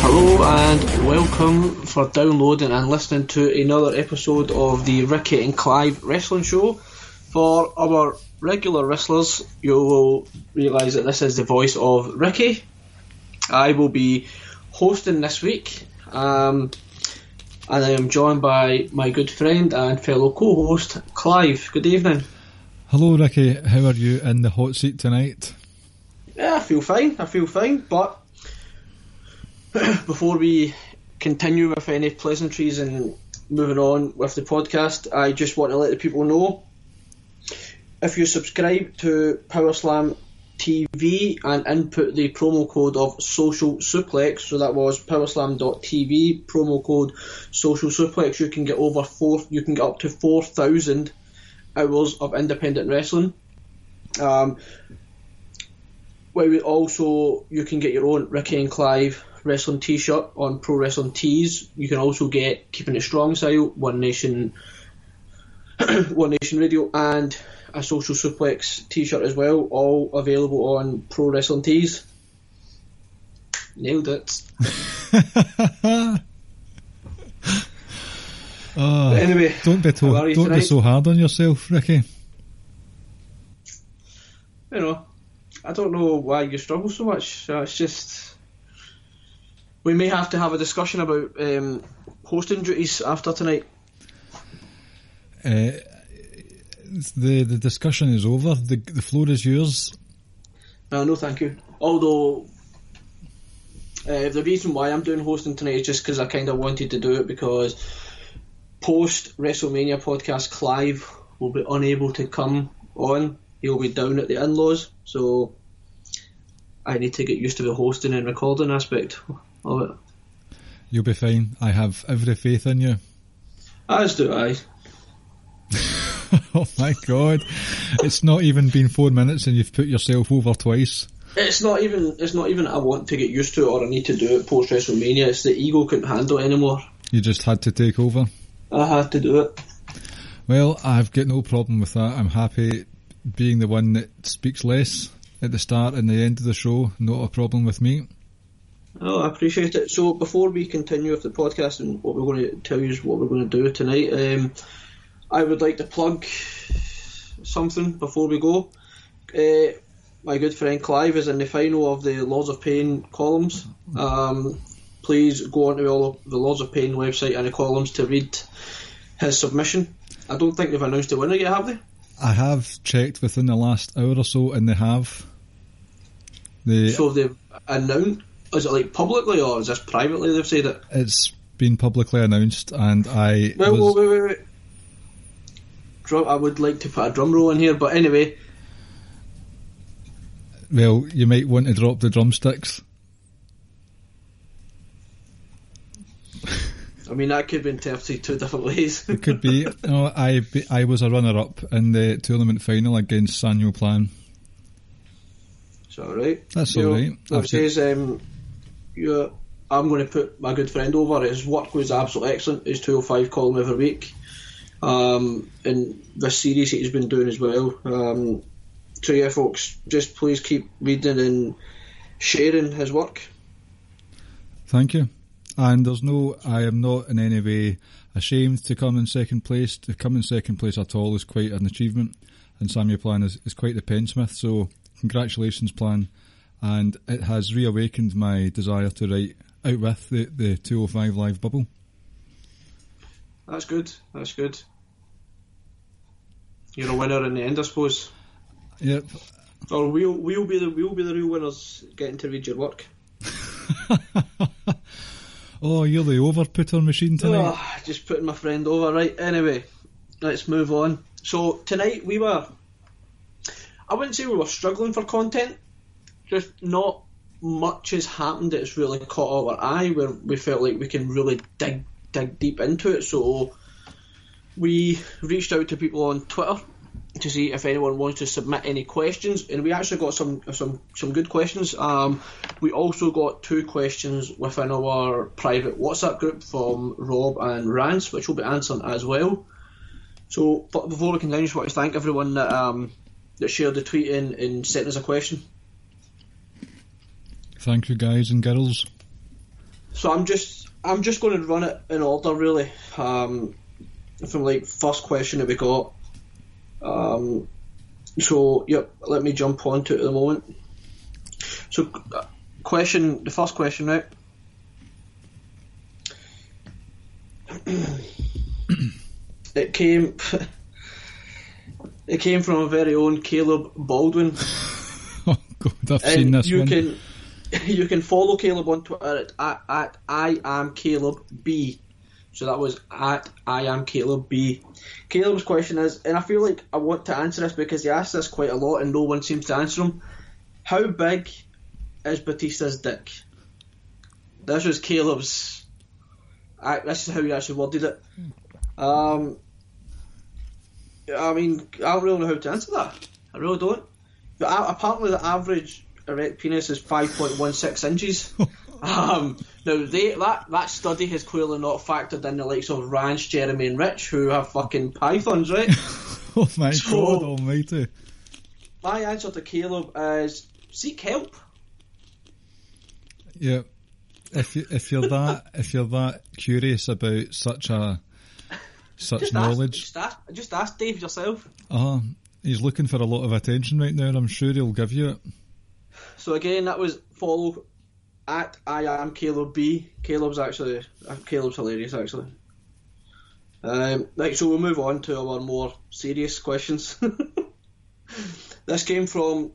Hello and welcome for downloading and listening to another episode of the Ricky and Clive Wrestling Show. For our regular wrestlers, you will realise that this is the voice of Ricky. I will be hosting this week, um, and I am joined by my good friend and fellow co-host Clive. Good evening. Hello, Ricky. How are you in the hot seat tonight? Yeah, I feel fine. I feel fine, but before we continue with any pleasantries and moving on with the podcast, I just want to let the people know if you subscribe to Powerslam TV and input the promo code of Social Suplex, so that was powerslam.tv promo code Social Suplex, you can get over four, you can get up to four thousand hours of independent wrestling. Um, where we also you can get your own Ricky and Clive wrestling t-shirt on Pro Wrestling Tees. You can also get Keeping It Strong style, One Nation, One Nation Radio, and a Social Suplex t-shirt as well. All available on Pro Wrestling Tees. Nailed it. Oh, anyway, don't be to- how are you don't be so hard on yourself, Ricky. You know, I don't know why you struggle so much. Uh, it's just we may have to have a discussion about um, hosting duties after tonight. Uh, the the discussion is over. The the floor is yours. Uh, no, thank you. Although uh, the reason why I'm doing hosting tonight is just because I kind of wanted to do it because post WrestleMania podcast, Clive will be unable to come on. He'll be down at the in-laws, so I need to get used to the hosting and recording aspect of it. You'll be fine. I have every faith in you. As do I. oh my god! It's not even been four minutes and you've put yourself over twice. It's not even. It's not even. I want to get used to it or I need to do it post WrestleMania. It's the ego couldn't handle it anymore. You just had to take over. I had to do it. Well, I've got no problem with that. I'm happy being the one that speaks less at the start and the end of the show. Not a problem with me. Oh, I appreciate it. So before we continue with the podcast and what we're going to tell you is what we're going to do tonight, um, I would like to plug something before we go. Uh, my good friend Clive is in the final of the Lords of Pain columns. Um, please go onto all of the Lords of Pain website and the columns to read his submission. I don't think they've announced the winner yet, have they? I have checked within the last hour or so, and they have. They, So they've announced. Is it like publicly or is this privately? They've said it. it's been publicly announced, and I Well, was, wait, wait, wait. Drum, I would like to put a drum roll in here, but anyway, well, you might want to drop the drumsticks. I mean that could be interpreted two different ways. It could be. no, I be- I was a runner-up in the tournament final against Samuel Plan. it's all right. That's You all know, right. It I've says um, you I'm going to put my good friend over. His work was absolutely excellent. His 205 column every week. Um, and this series he's been doing as well. Um, so yeah, folks, just please keep reading and sharing his work. Thank you. And there's no, I am not in any way ashamed to come in second place. To come in second place at all is quite an achievement, and Samuel Plan is, is quite the pensmith. So congratulations, Plan, and it has reawakened my desire to write out with the the 205 live bubble. That's good. That's good. You're a winner in the end, I suppose. Yep. Or we'll we'll be the we'll be the real winners getting to read your work. Oh, you're the overputter machine tonight. Oh, just putting my friend over. Right. Anyway, let's move on. So tonight we were. I wouldn't say we were struggling for content. Just not much has happened that's really caught our eye where we felt like we can really dig dig deep into it. So we reached out to people on Twitter to see if anyone wants to submit any questions, and we actually got some some some good questions. Um, we also got two questions within our private WhatsApp group from Rob and Rance, which we'll be answering as well. So, but before we continue, just want to thank everyone that um, that shared the tweet and, and sent us a question. Thank you, guys and girls. So I'm just I'm just going to run it in order, really. Um, from like first question that we got. Um, so yep, let me jump on to it at the moment. So, uh, question the first question, right? it came. It came from our very own Caleb Baldwin. Oh God, I've seen this you one. can you can follow Caleb on Twitter at, at, at I am Caleb B. So that was at I am Caleb B. Caleb's question is, and I feel like I want to answer this because he asked this quite a lot and no one seems to answer him. How big is Batista's dick? This was Caleb's. I, this is how he actually worded it. Um, I mean, I don't really know how to answer that. I really don't. But apparently, the average erect penis is 5.16 inches. um, now, they, that, that study has clearly not factored in the likes of Ranch, Jeremy, and Rich, who have fucking pythons, right? oh my So- God Almighty! My answer to Caleb is seek help. Yeah. If you, if you're that if you're that curious about such a such Just knowledge, Ask, just, ask, just ask Dave yourself. uh, he's looking for a lot of attention right now, and I'm sure he'll give you it. So again, that was follow at I am Caleb B. Caleb's actually uh, Caleb's hilarious actually. Um, right, so we'll move on to our more serious questions. this came from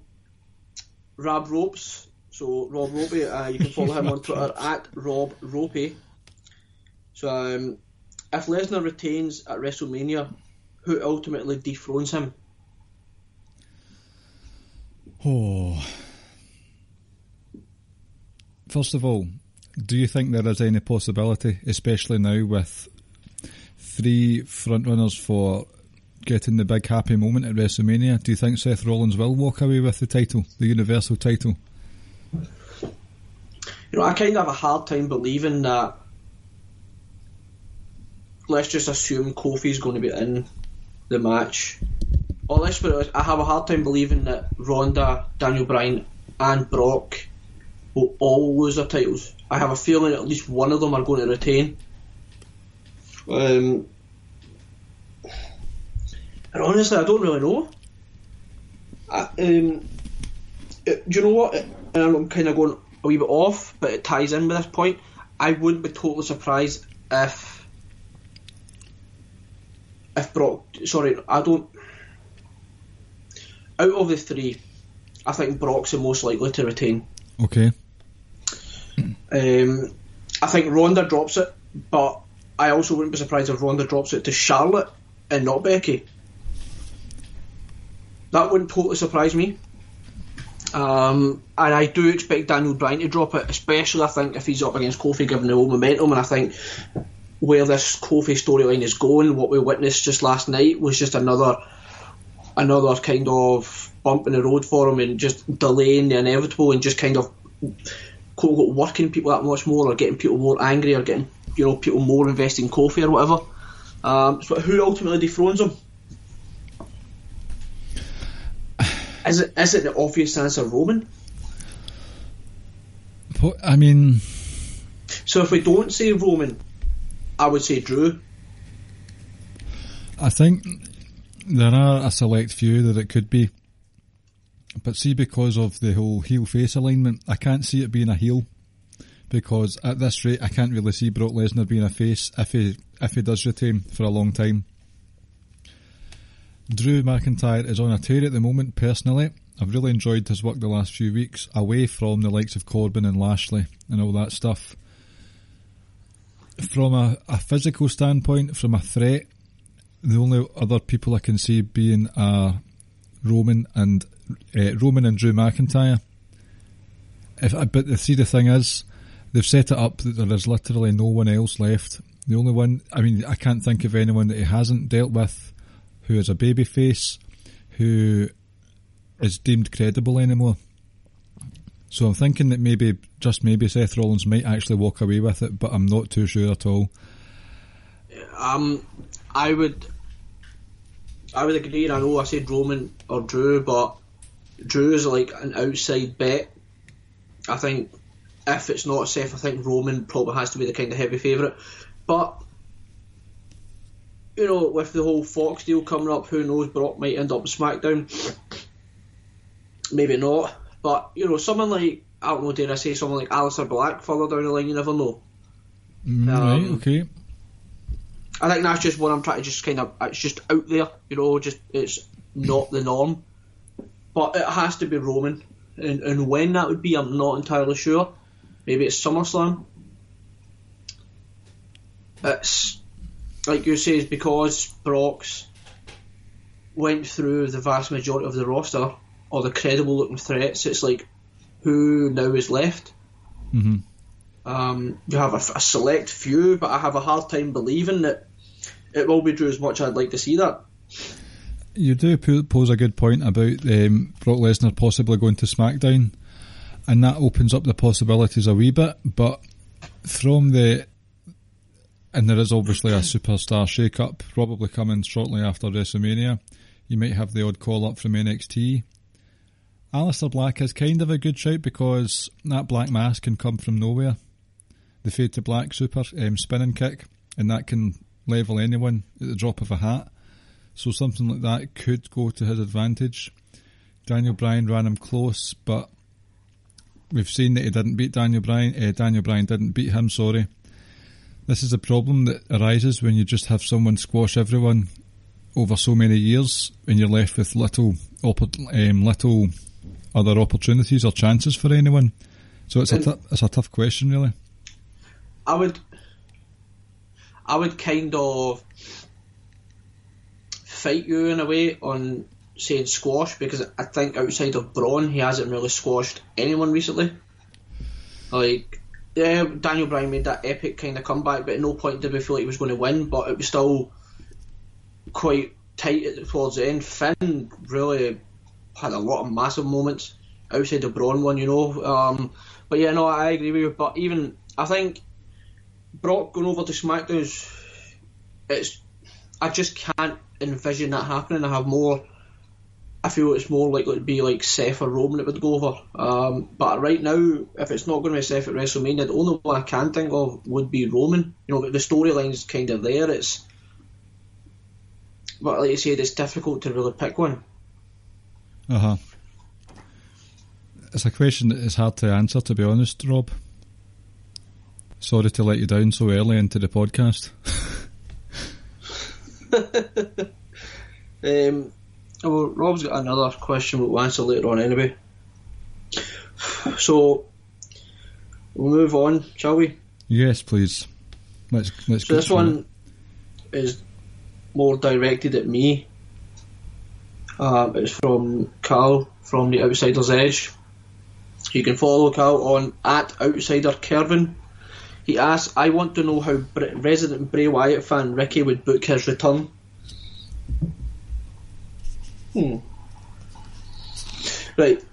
Rob Ropes. So Rob Ropey, uh, you can follow him on Twitter at Rob Ropey. So um, if Lesnar retains at WrestleMania, who ultimately dethrones him? Oh. First of all, do you think there is any possibility, especially now with three frontrunners for getting the big happy moment at WrestleMania? Do you think Seth Rollins will walk away with the title, the Universal title? You know, I kind of have a hard time believing that. Let's just assume Kofi's going to be in the match. Or let's put it, I have a hard time believing that Ronda, Daniel Bryan, and Brock will all lose their titles. I have a feeling at least one of them are going to retain. Um, and honestly, I don't really know. I, um, it- do you know what? It- and I'm kind of going a wee bit off, but it ties in with this point. I wouldn't be totally surprised if if Brock. Sorry, I don't. Out of the three, I think Brock's the most likely to retain. Okay. Um, I think Ronda drops it, but I also wouldn't be surprised if Ronda drops it to Charlotte and not Becky. That wouldn't totally surprise me. Um, and I do expect Daniel Bryan to drop it, especially I think if he's up against Kofi, given the old momentum. And I think where this Kofi storyline is going, what we witnessed just last night was just another another kind of bump in the road for him and just delaying the inevitable and just kind of quote unquote working people that much more or getting people more angry or getting you know people more invested in Kofi or whatever. Um, so who ultimately dethrones him? Is it is it the obvious answer Roman? I mean, So if we don't say Roman, I would say Drew. I think there are a select few that it could be. But see, because of the whole heel face alignment, I can't see it being a heel. Because at this rate, I can't really see Brock Lesnar being a face if he if he does retain for a long time. Drew McIntyre is on a tear at the moment. Personally, I've really enjoyed his work the last few weeks, away from the likes of Corbin and Lashley and all that stuff. From a, a physical standpoint, from a threat, the only other people I can see being uh, Roman and uh, Roman and Drew McIntyre. If but the see the thing is, they've set it up that there is literally no one else left. The only one, I mean, I can't think of anyone that he hasn't dealt with who is a babyface, who is deemed credible anymore. So I'm thinking that maybe, just maybe, Seth Rollins might actually walk away with it, but I'm not too sure at all. Um, I would, I would agree. I know I said Roman or Drew, but Drew is like an outside bet. I think if it's not Seth, I think Roman probably has to be the kind of heavy favourite. But you know, with the whole Fox deal coming up, who knows? Brock might end up SmackDown. Maybe not. But you know, someone like I don't know, dare I say someone like Aleister Black further down the line, you never know. Mm, Um, right, okay. I think that's just what I'm trying to just kind of. It's just out there, you know. Just it's not the norm, but it has to be Roman, and and when that would be, I'm not entirely sure. Maybe it's SummerSlam. It's like you say, it's because Brock's went through the vast majority of the roster or the credible looking threats. It's like who now is left. hmm Um, you have a, a select few, but I have a hard time believing that it will be Drew as much. I'd like to see that. You do pose a good point about um, Brock Lesnar possibly going to SmackDown, and that opens up the possibilities a wee bit. But from the and there is obviously a superstar shake-up probably coming shortly after WrestleMania. You might have the odd call up from NXT. Aleister Black is kind of a good shout because that black mask can come from nowhere. The fade to black super um, spinning kick, and that can level anyone at the drop of a hat. So something like that could go to his advantage. Daniel Bryan ran him close, but we've seen that he didn't beat Daniel Bryan. Uh, Daniel Bryan didn't beat him. Sorry. This is a problem that arises when you just have someone squash everyone over so many years, and you're left with little, um, little other opportunities or chances for anyone. So it's a it's a tough question, really. I would, I would kind of fight you in a way on saying squash because I think outside of Braun, he hasn't really squashed anyone recently. Like, yeah, Daniel Bryan made that epic kind of comeback, but at no point did we feel like he was going to win. But it was still quite tight towards the end. Finn really had a lot of massive moments outside the Braun one, you know. Um, but yeah, no, I agree with you. But even I think Brock going over to SmackDown is it's I just can't envision that happening. I have more. I feel it's more likely to be like Seth or Roman that would go over. Um, but right now, if it's not going to be Seth at WrestleMania, the only one I can think of would be Roman. You know, the storyline's kind of there. It's, but like you said, it's difficult to really pick one. Uh huh. It's a question that is hard to answer, to be honest, Rob. Sorry to let you down so early into the podcast. Um, well, Rob's got another question we'll answer later on anyway. So we'll move on, shall we? yes, please. Let's let's. So this one is more directed at me. Um, it's from Carl from the Outsider's Edge. You can follow Carl on at Outsider Kervin. He asks, "I want to know how Br- resident Bray Wyatt fan Ricky would book his return." Hmm. Right.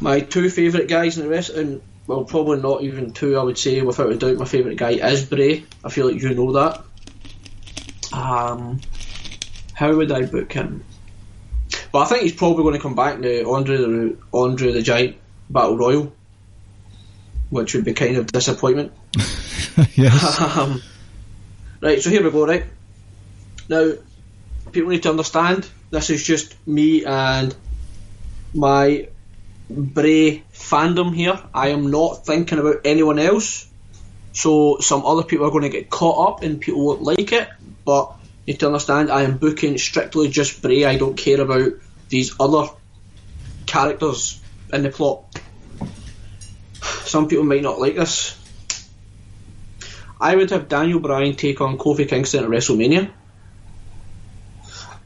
My two favourite guys in the rest, and well, probably not even two. I would say, without a doubt, my favourite guy is Bray. I feel like you know that. Um, how would I book him? Well, I think he's probably going to come back to Andre the Andre the Giant Battle Royal. Which would be kind of disappointment. yes. Um, right, so here we go, right? Now, people need to understand this is just me and my Bray fandom here. I am not thinking about anyone else. So some other people are going to get caught up and people won't like it, but you need to understand I am booking strictly just Bray. I don't care about these other characters in the plot. Some people might not like this. I would have Daniel Bryan take on Kofi Kingston at WrestleMania.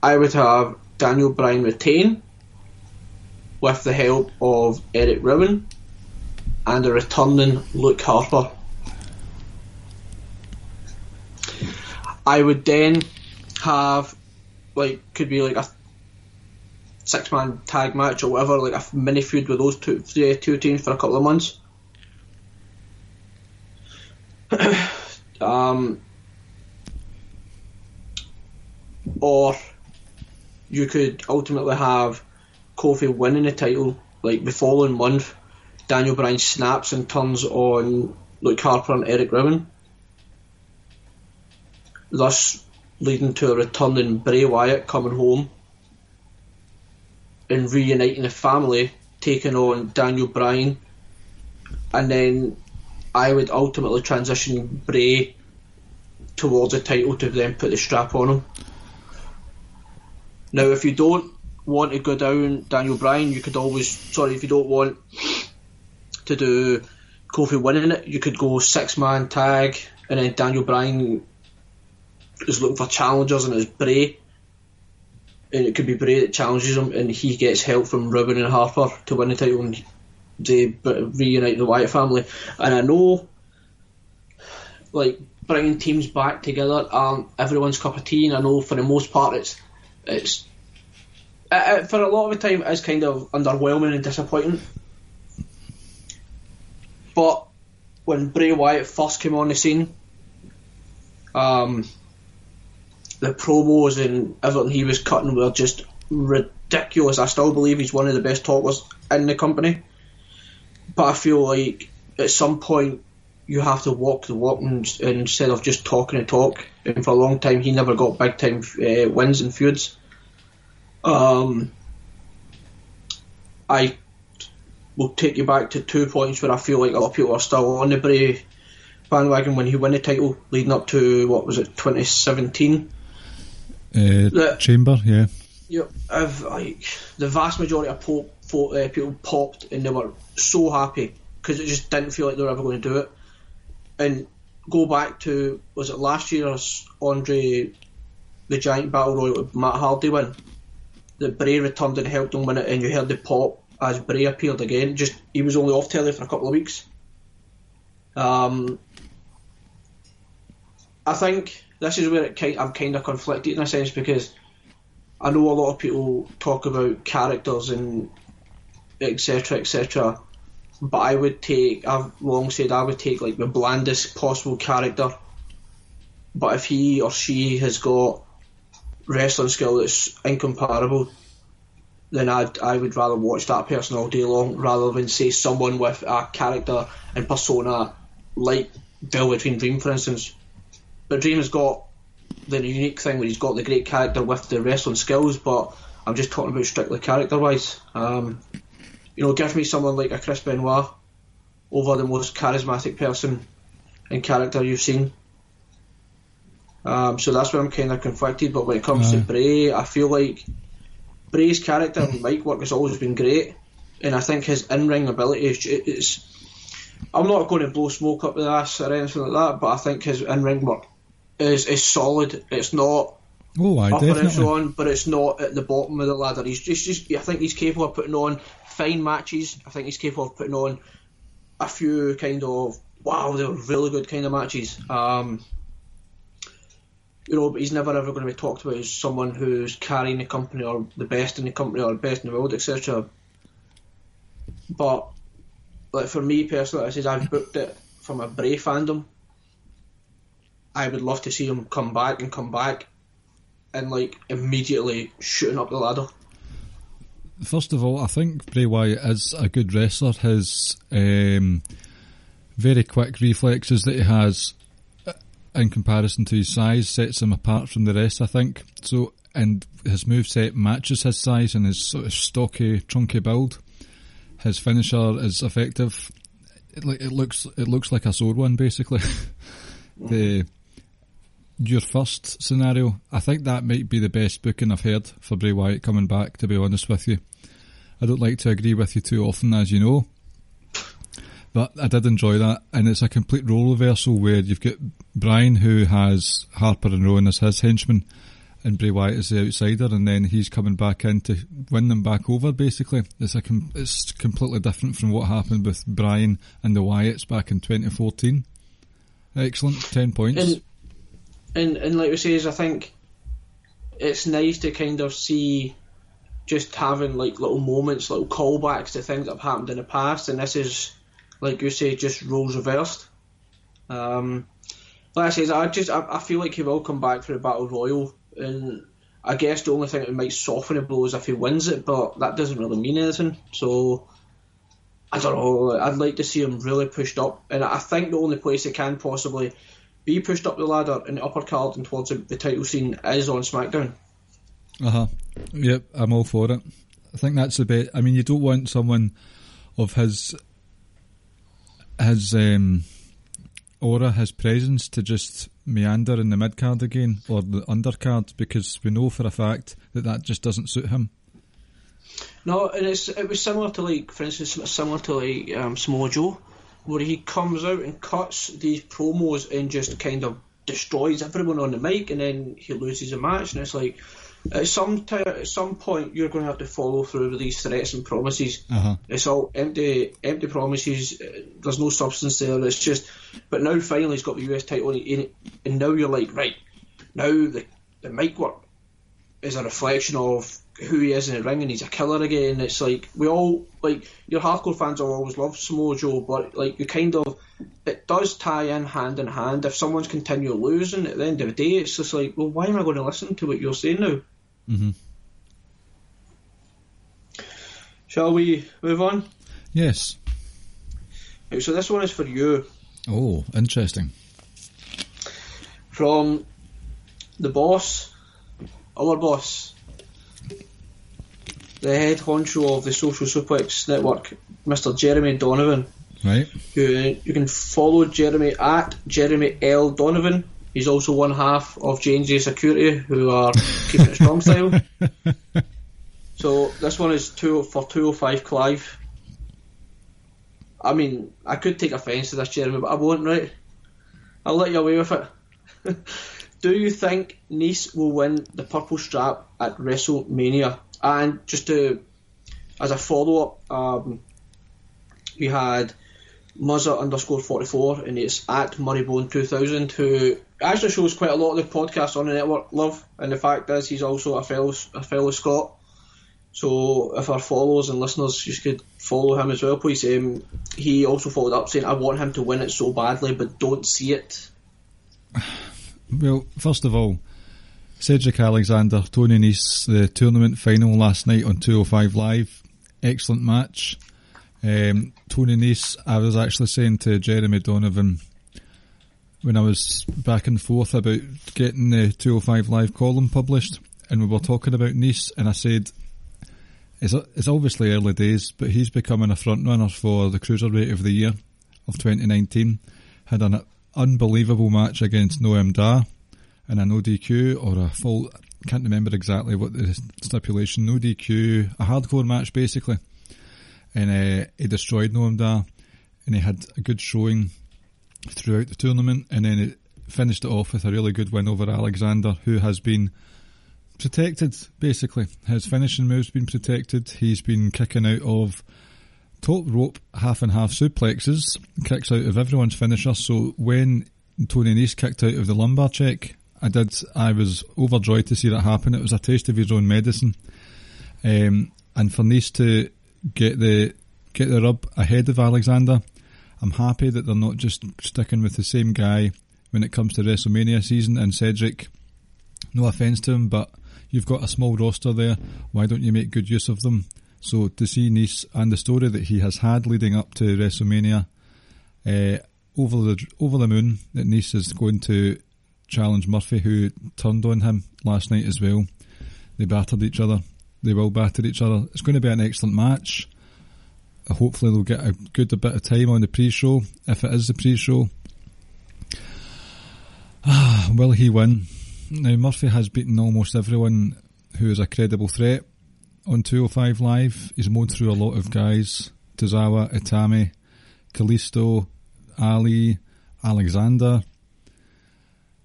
I would have Daniel Bryan retain with the help of Eric Rowan and a returning Luke Harper. I would then have like could be like a six man tag match or whatever, like a mini feud with those two uh, two teams for a couple of months. um, or you could ultimately have Kofi winning the title, like the following month, Daniel Bryan snaps and turns on Luke Harper and Eric Rowan, thus leading to a returning Bray Wyatt coming home and reuniting the family, taking on Daniel Bryan, and then I would ultimately transition Bray towards the title to then put the strap on him. Now, if you don't want to go down Daniel Bryan, you could always sorry if you don't want to do Kofi winning it, you could go six man tag, and then Daniel Bryan is looking for challengers, and it's Bray. And it could be Bray that challenges him, and he gets help from Rowan and Harper to win the title, and they reunite the Wyatt family. And I know, like bringing teams back together aren't everyone's cup of tea, and I know for the most part it's it's uh, uh, for a lot of the time it's kind of underwhelming and disappointing. But when Bray Wyatt first came on the scene, um, the promos and everything he was cutting were just ridiculous. I still believe he's one of the best talkers in the company, but I feel like at some point you have to walk the walk and, instead of just talking the talk. And for a long time, he never got big time uh, wins and feuds. Um, I will take you back to two points where I feel like a lot of people are still on the Bray bandwagon when he won the title, leading up to what was it, 2017. Uh, the, Chamber, yeah. Yeah, I've like the vast majority of pop, uh, people popped and they were so happy because it just didn't feel like they were ever going to do it. And go back to was it last year's Andre the Giant Battle Royal with Matt Hardy win? That Bray returned and helped him win it, and you heard the pop as Bray appeared again. Just he was only off telly for a couple of weeks. Um, I think this is where it kind, I'm kind of conflicted in a sense because I know a lot of people talk about characters and etc. etc. But I would take, I've long said I would take like the blandest possible character. But if he or she has got wrestling skill that's incomparable, then I'd, I would rather watch that person all day long rather than say someone with a character and persona like Velveteen Dream, for instance. But Dream has got the unique thing where he's got the great character with the wrestling skills, but I'm just talking about strictly character wise. Um, you know, give me someone like a Chris Benoit over the most charismatic person and character you've seen. Um, so that's where I'm kind of conflicted. But when it comes to Bray, I feel like Bray's character and mic work has always been great, and I think his in-ring ability is. It's, I'm not going to blow smoke up the ass or anything like that, but I think his in-ring work is is solid. It's not oh, I up definitely. and so on, but it's not at the bottom of the ladder. He's just, just I think he's capable of putting on fine matches. I think he's capable of putting on a few kind of wow, they were really good kind of matches. Um, you know, but he's never ever going to be talked about as someone who's carrying the company or the best in the company or the best in the world, etc. But like for me personally, I said I've booked it from a Bray fandom. I would love to see him come back and come back and like immediately shooting up the ladder. First of all, I think Bray Wyatt is a good wrestler. His um, very quick reflexes that he has uh, in comparison to his size sets him apart from the rest, I think. So, and his moveset matches his size and his sort of stocky, chunky build. His finisher is effective. It, it looks it looks like a sword one basically. the your first scenario, I think that might be the best booking I've heard for Bray Wyatt coming back. To be honest with you, I don't like to agree with you too often, as you know. But I did enjoy that, and it's a complete role reversal where you've got Bryan who has Harper and Rowan as his henchman, and Bray Wyatt is the outsider, and then he's coming back in to win them back over. Basically, it's a com- it's completely different from what happened with Bryan and the Wyatts back in 2014. Excellent, ten points. And, and and like we say, I think it's nice to kind of see just having like little moments, little callbacks to things that have happened in the past, and this is like you say, just roles reversed. Um, like I said, I just I, I feel like he will come back for the battle royal, and I guess the only thing that might soften the blow is if he wins it, but that doesn't really mean anything. So I don't know. I'd like to see him really pushed up, and I think the only place he can possibly be pushed up the ladder in the upper card and towards the, the title scene is on SmackDown. Uh huh. Yep, I'm all for it. I think that's the bit. I mean, you don't want someone of his his um, aura, his presence to just meander in the mid card again or the undercard because we know for a fact that that just doesn't suit him. No, and it's it was similar to like, for instance, similar to like um, Samoa Joe, where he comes out and cuts these promos and just kind of destroys everyone on the mic, and then he loses a match, and it's like at some t- at some point you're going to have to follow through with these threats and promises. Uh-huh. It's all empty, empty promises. There's no substance there. It's just. But now finally he's got the US title, and, he- and now you're like, right, now the the mic work is a reflection of who he is in the ring, and he's a killer again. It's like we all like your hardcore fans will always love Samoa Joe, but like you kind of it does tie in hand in hand. If someone's continually losing at the end of the day, it's just like, well, why am I going to listen to what you're saying now? Mm-hmm. Shall we move on? Yes. Right, so this one is for you Oh, interesting. from the boss, our boss, the head honcho of the Social Suplex Network, Mr. Jeremy Donovan. Right. You, you can follow Jeremy at Jeremy L Donovan. He's also one half of J&J Security, who are keeping it strong style. So this one is two for 205 Clive. I mean, I could take offence to this, Jeremy, but I won't, right? I'll let you away with it. Do you think Nese will win the purple strap at WrestleMania? And just to, as a follow up, um, we had Muzza underscore 44 and it's at Murraybone2000 who actually shows quite a lot of the podcasts on the network love. And the fact is he's also a fellow, a fellow Scot. So if our followers and listeners you could follow him as well please um, he also followed up saying I want him to win it so badly but don't see it. Well, first of all, Cedric Alexander, Tony Nese, the tournament final last night on 205 Live. Excellent match. Um, Tony Nese, I was actually saying to Jeremy Donovan when I was back and forth about getting the 205 Live column published, and we were talking about Nese, and I said, it's, it's obviously early days, but he's becoming a front runner for the Cruiserweight of the Year of 2019. Had an unbelievable match against Noam Dar in a no DQ or a full, can't remember exactly what the stipulation, no DQ, a hardcore match basically. And uh, he destroyed Noam Dar and he had a good showing throughout the tournament and then it finished it off with a really good win over Alexander who has been protected basically. His finishing move's been protected. He's been kicking out of top rope half and half suplexes, kicks out of everyone's finisher. So when Tony Nese kicked out of the lumbar check, I did. I was overjoyed to see that happen. It was a taste of his own medicine, um, and for Nese to get the get the rub ahead of Alexander, I'm happy that they're not just sticking with the same guy when it comes to WrestleMania season. And Cedric, no offense to him, but you've got a small roster there. Why don't you make good use of them? So to see Nese and the story that he has had leading up to WrestleMania, Uh, over the over the moon that Nese is going to challenge Murphy, who turned on him last night as well. They battered each other. They will batter each other. It's going to be an excellent match. Hopefully, they'll get a good bit of time on the pre-show if it is the pre-show. Ah, will he win? Now Murphy has beaten almost everyone who is a credible threat on 205 Live. He's mown through a lot of guys: Tozawa, Itami, Kalisto, Ali, Alexander.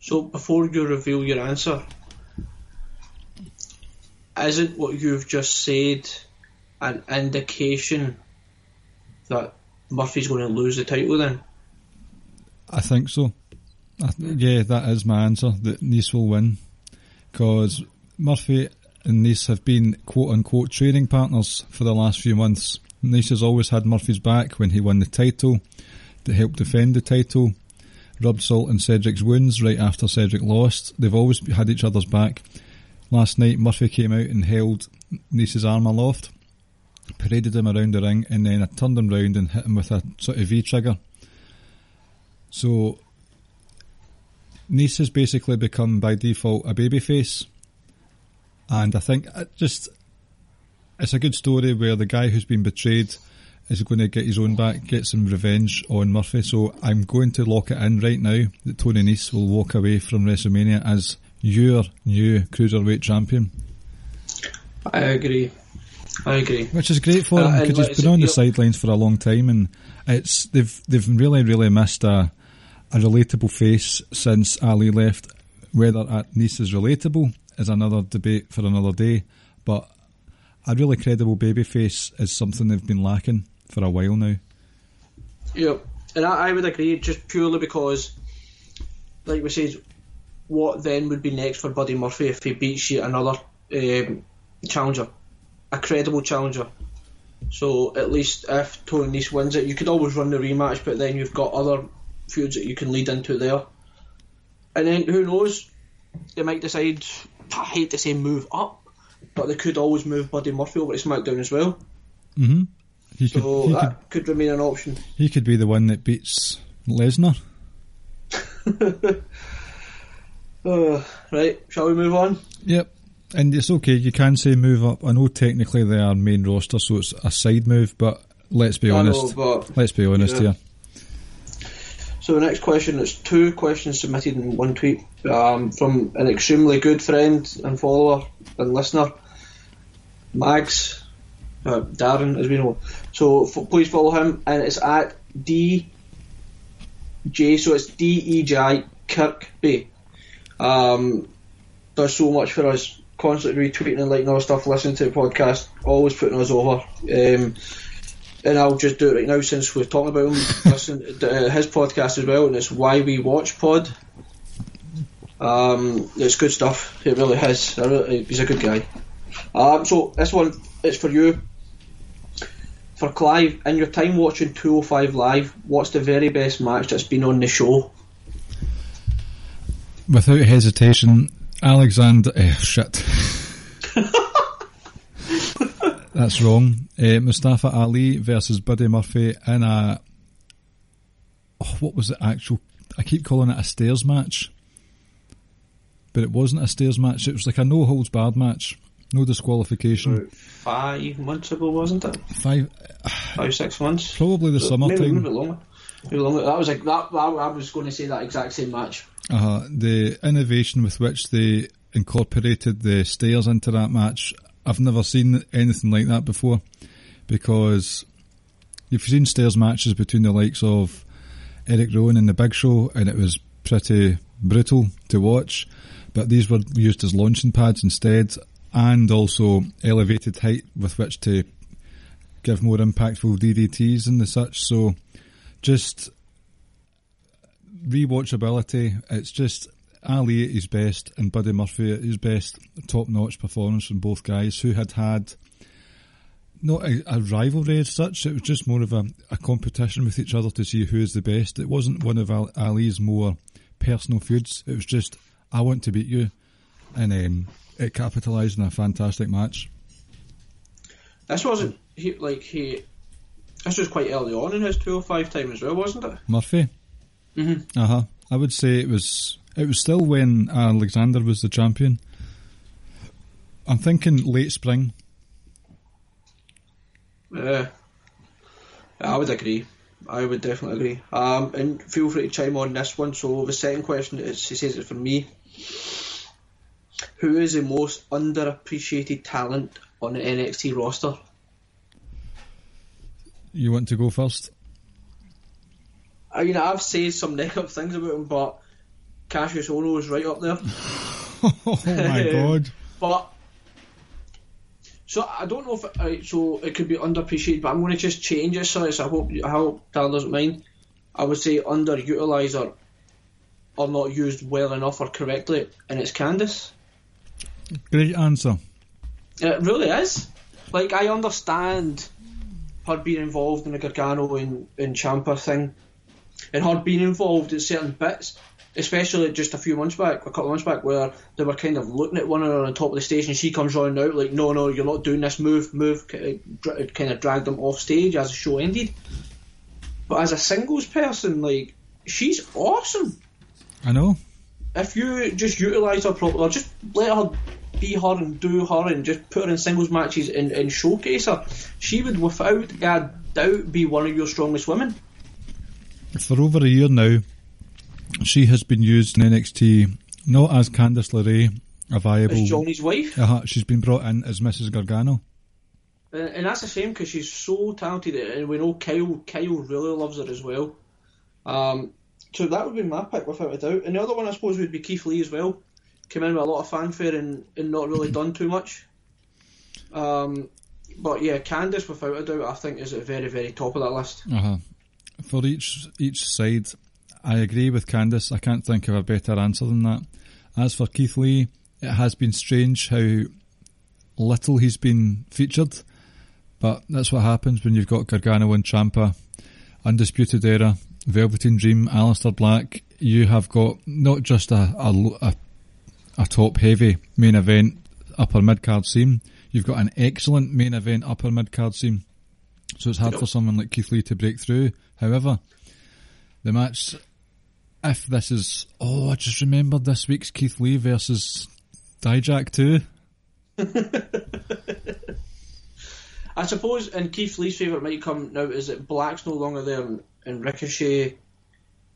So before you reveal your answer, isn't what you've just said an indication that Murphy's going to lose the title then? I think so. I th- yeah, that is my answer. That Nese will win because Murphy and Nese have been quote unquote training partners for the last few months. Nese has always had Murphy's back when he won the title, to help defend the title, rubbed salt in Cedric's wounds right after Cedric lost. They've always had each other's back. Last night, Murphy came out and held Nese's arm aloft, paraded him around the ring, and then I turned him round and hit him with a sort of V trigger. So Nese has basically become by default a babyface, and I think it just it's a good story where the guy who's been betrayed is going to get his own back, get some revenge on Murphy. So I'm going to lock it in right now that Tony Nese will walk away from WrestleMania as your new cruiserweight champion. I agree. I agree. Which is great for Uh, him because he's been on the sidelines for a long time, and it's they've they've really really missed a a relatable face since Ali left. Whether at Nese is relatable is another debate for another day, but a really credible babyface is something they've been lacking for a while now. Yep. And I, I would agree just purely because, like we said, what then would be next for Buddy Murphy if he beats yet another um, challenger, a credible challenger. So at least if Tony Nese wins it, you could always run the rematch, but then you've got other feuds that you can lead into there. And then who knows? They might decide. I hate to say move up, but they could always move Buddy Murphy over to SmackDown as well. Mm-hmm. He could, So he, that could remain an option. he could be the one that beats Lesnar. Uh, right, shall we move on? Yep. And it's okay, you can say move up. I know technically they are main roster, so it's a side move, but let's be I know, honest. but- let's be honest Yeah. here. So the next question is two questions submitted in one tweet um, from an extremely good friend and follower and listener, Mags, uh, Darren, as we know. So f- please follow him, and it's at D J. So it's D E J Kirkby. Um, does so much for us, constantly retweeting and liking our stuff, listening to the podcast, always putting us over. Um, and I'll just do it right now since we're talking about him. Listen uh, his podcast as well, and it's Why We Watch Pod. Um, it's good stuff. It really is. Really, he's a good guy. Um, so this one is for you. For Clive, in your time watching 205 Live, what's the very best match that's been on the show? Without hesitation, Alexander. Eh, shit. That's wrong. Uh, Mustafa Ali versus Buddy Murphy in a. Oh, what was the actual? I keep calling it a stairs match, but it wasn't a stairs match. It was like a no holds barred match, no disqualification. Five months ago, wasn't it? Five, Five, six months? probably the Maybe a little summertime. bit longer. Maybe longer. That was like that. I was going to say that exact same match. Uh, the innovation with which they incorporated the stairs into that match, I've never seen anything like that before. Because you've seen stairs matches between the likes of Eric Rowan and the Big Show, and it was pretty brutal to watch. But these were used as launching pads instead, and also elevated height with which to give more impactful DDTs and the such. So, just rewatchability. It's just Ali at his best and Buddy Murphy at his best. Top notch performance from both guys who had had not a, a rivalry as such. It was just more of a, a competition with each other to see who is the best. It wasn't one of Ali's more personal feuds. It was just I want to beat you, and um, it capitalised in a fantastic match. This wasn't he, like he This was quite early on in his 205 time as well, wasn't it? Murphy. Mm-hmm. Uh huh. I would say it was. It was still when Alexander was the champion. I'm thinking late spring. Yeah, I would agree. I would definitely agree. Um, and feel free to chime on this one. So the second question is, he says it's for me. Who is the most underappreciated talent on the NXT roster? You want to go first? I mean, I've said some negative things about him, but Kassius Ohno is right up there. oh my god! But so I don't know if it, right, so it could be underappreciated, but I'm going to just change it. So I hope I hope Dan doesn't mind. I would say underutilized or or not used well enough or correctly, and it's Candice. Great answer. It really is. Like I understand her being involved in the Gargano and, and Ciampa thing, and her being involved in certain bits, especially just a few months back, a couple of months back, where they were kind of looking at one another on top of the stage, and she comes running out like, "No, no, you're not doing this. Move, move." It kind of dragged them off stage as the show ended. But as a singles person, like she's awesome. I know. If you just utilise her properly, or just let her be her and do her and just put her in singles matches and, and showcase her, she would without a doubt be one of your strongest women. For over a year now, she has been used in NXT not as Candice LeRae, a viable. As Johnny's wife. Uh-huh, she's been brought in as Mrs. Gargano. And, and that's a shame because she's so talented, and we know Kyle. Kyle really loves her as well. Um, so that would be my pick without a doubt. And the other one, I suppose, would be Keith Lee as well. Came in with a lot of fanfare and, and not really done too much. Um, but yeah, Candice, without a doubt, I think is at the very, very top of that list. Uh-huh. For each each side, I agree with Candice. I can't think of a better answer than that. As for Keith Lee, it has been strange how little he's been featured, but that's what happens when you've got Gargano and Ciampa, Undisputed Era, Velveteen Dream, Aleister Black. You have got not just a a, a, a top heavy main event upper mid card scene. You've got an excellent main event upper mid card scene. So it's hard for someone like Keith Lee to break through. However, the match, if this is, oh, I just remembered this week's Keith Lee versus Dijak too. I suppose, and Keith Lee's favourite might come now is that Black's no longer there and, and Ricochet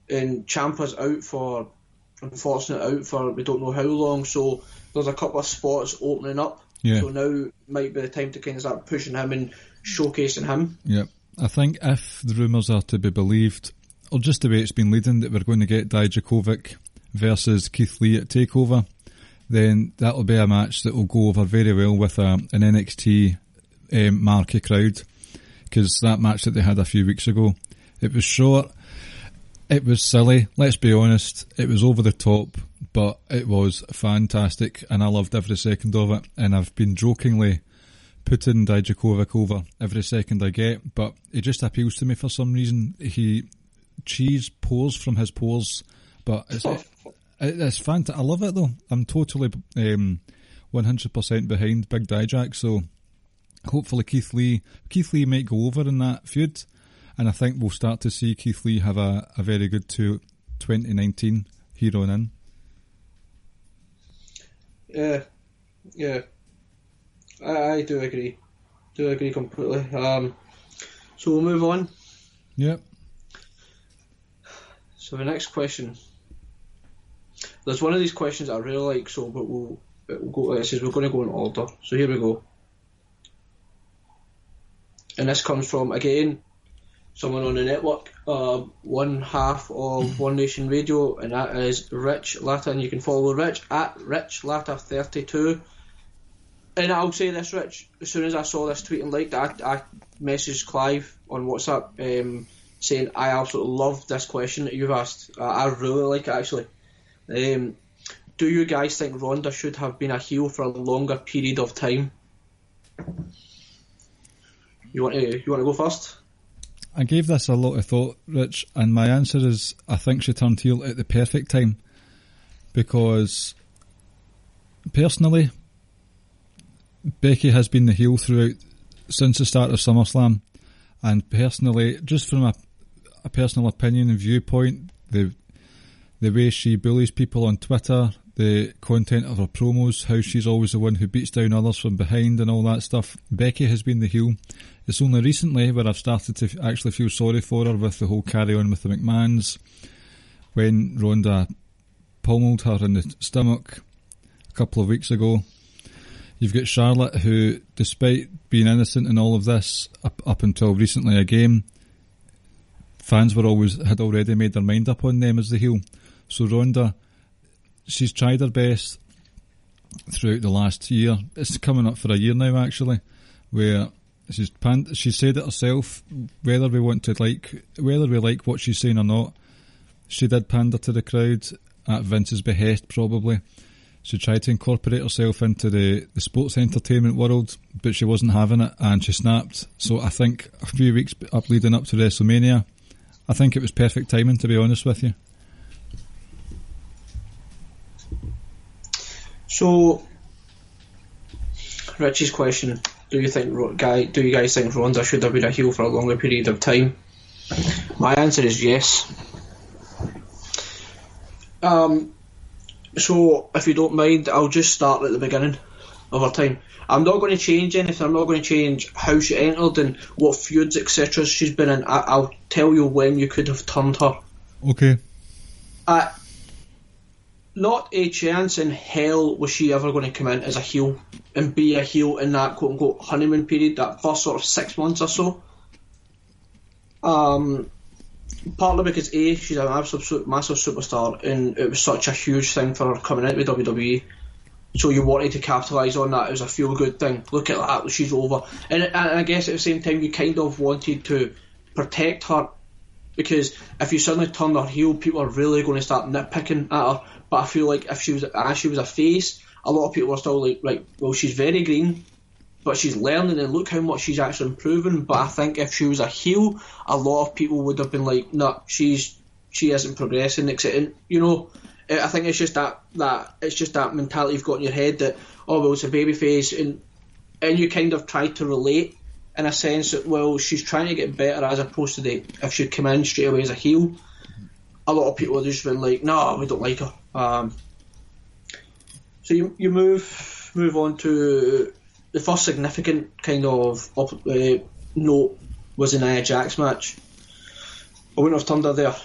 and Ciampa's out for, unfortunate out for we don't know how long, so there's a couple of spots opening up. Yeah. So now might be the time to kind of start pushing him and showcasing him. Yeah. I think if the rumours are to be believed, or just the way it's been leading, that we're going to get Dijakovic versus Keith Lee at TakeOver, then that'll be a match that will go over very well with a, an NXT um, marquee crowd. Because that match that they had a few weeks ago, it was short, it was silly, let's be honest, it was over the top, but it was fantastic, and I loved every second of it, and I've been jokingly putting Dijakovic over every second I get, but it just appeals to me for some reason. He cheese pours from his pores, but it's it, it's fantastic. I love it though. I'm totally um, 100% behind Big Dijak, so hopefully Keith Lee Keith Lee might go over in that feud, and I think we'll start to see Keith Lee have a, a very good to 2019 here on in. Yeah, yeah. I, I do agree. Do agree completely. Um, so we'll move on. Yep. So the next question. There's one of these questions I really like, so but we'll, we'll go. It says we're going to go in order. So here we go. And this comes from again someone on the network, uh, one half of One Nation Radio, and that is Rich Latta. And you can follow Rich at Rich Latta thirty two. And I'll say this, Rich. As soon as I saw this tweet and liked it, I, I messaged Clive on WhatsApp um, saying I absolutely love this question that you've asked. Uh, I really like it actually. Um, do you guys think Ronda should have been a heel for a longer period of time? You want to you want to go first? I gave this a lot of thought, Rich, and my answer is I think she turned heel at the perfect time because personally, Becky has been the heel throughout since the start of SummerSlam, And personally, just from a, a personal opinion and viewpoint, the the way she bullies people on Twitter, the content of her promos, how she's always the one who beats down others from behind and all that stuff. Becky has been the heel. It's only recently where I've started to actually feel sorry for her with the whole carry on with the McMahons. When Ronda pummeled her in the stomach a couple of weeks ago. You've got Charlotte, who, despite being innocent in all of this, up, up until recently again, fans were always had already made their mind up on them as the heel. So Ronda, she's tried her best throughout the last year. It's coming up for a year now, actually, where she's she said it herself. Whether we want to like, whether we like what she's saying or not, she did pander to the crowd at Vince's behest, probably. She tried to incorporate herself into the, the sports entertainment world, but she wasn't having it, and she snapped. So I think a few weeks up leading up to WrestleMania, I think it was perfect timing, to be honest with you. So, Richie's question: Do you think guy? Do you guys think Ronda should have been a heel for a longer period of time? My answer is yes. Um, so if you don't mind, I'll just start at the beginning of her time. I'm not going to change anything. I'm not going to change how she entered and what feuds, etc. she's been in. I, will tell you when you could have turned her. Okay. Uh, not a chance in hell was she ever going to come in as a heel and be a heel in that quote unquote honeymoon period, that first sort of six months or so. Um, partly because A, she's an absolute massive superstar and it was such a huge thing for her coming into WWE. So you wanted to capitalise on that as a feel good thing. Look at that, she's over. And, and I guess at the same time, you kind of wanted to protect her because if you suddenly turn her heel, people are really going to start nitpicking at her. But I feel like if she was as she was a face, a lot of people are still like, like, well, she's very green, but she's learning, and look how much she's actually improving. But I think if she was a heel, a lot of people would have been like, no, nah, she's she isn't progressing. Except, you know, I think it's just that that it's just that mentality you've got in your head that oh well, it's a baby face, and and you kind of try to relate in a sense that well, she's trying to get better as opposed to the if she come in straight away as a heel. A lot of people have just been like, no, we don't like her. Um, so you you move move on to the first significant kind of uh, note was the Nia match. I wouldn't have turned her there.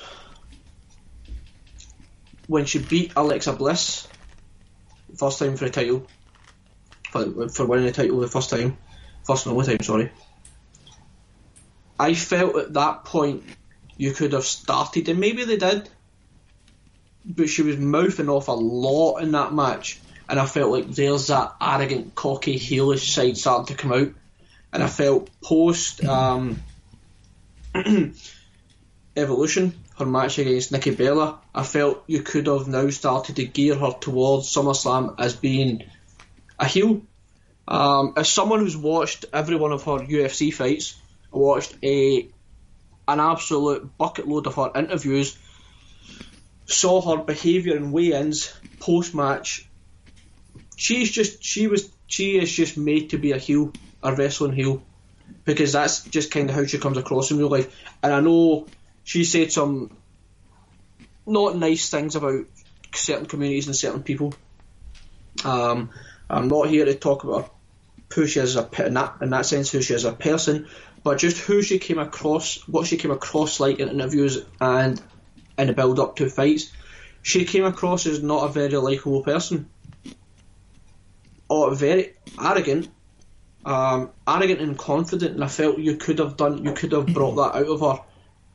When she beat Alexa Bliss, first time for a title, for, for winning the title the first time, first and only time, sorry. I felt at that point you could have started, and maybe they did, but she was mouthing off a lot in that match, and I felt like there's that arrogant, cocky, heelish side starting to come out, and I felt post um, Evolution, her match against Nikki Bella, I felt you could have now started to gear her towards SummerSlam as being a heel. Um, as someone who's watched every one of her UFC fights, I watched a an absolute bucket load of her interviews saw her behaviour in weigh-ins post match. She's just she was she is just made to be a heel, a wrestling heel, because that's just kind of how she comes across in real life. And I know she said some not nice things about certain communities and certain people. Um, I'm not here to talk about who she is a in that in that sense, who she is as a person, but just who she came across, what she came across like in interviews and in the build up to fights, she came across as not a very likable person. Or very arrogant. Um, arrogant and confident, and I felt you could have done, you could have brought that out of her,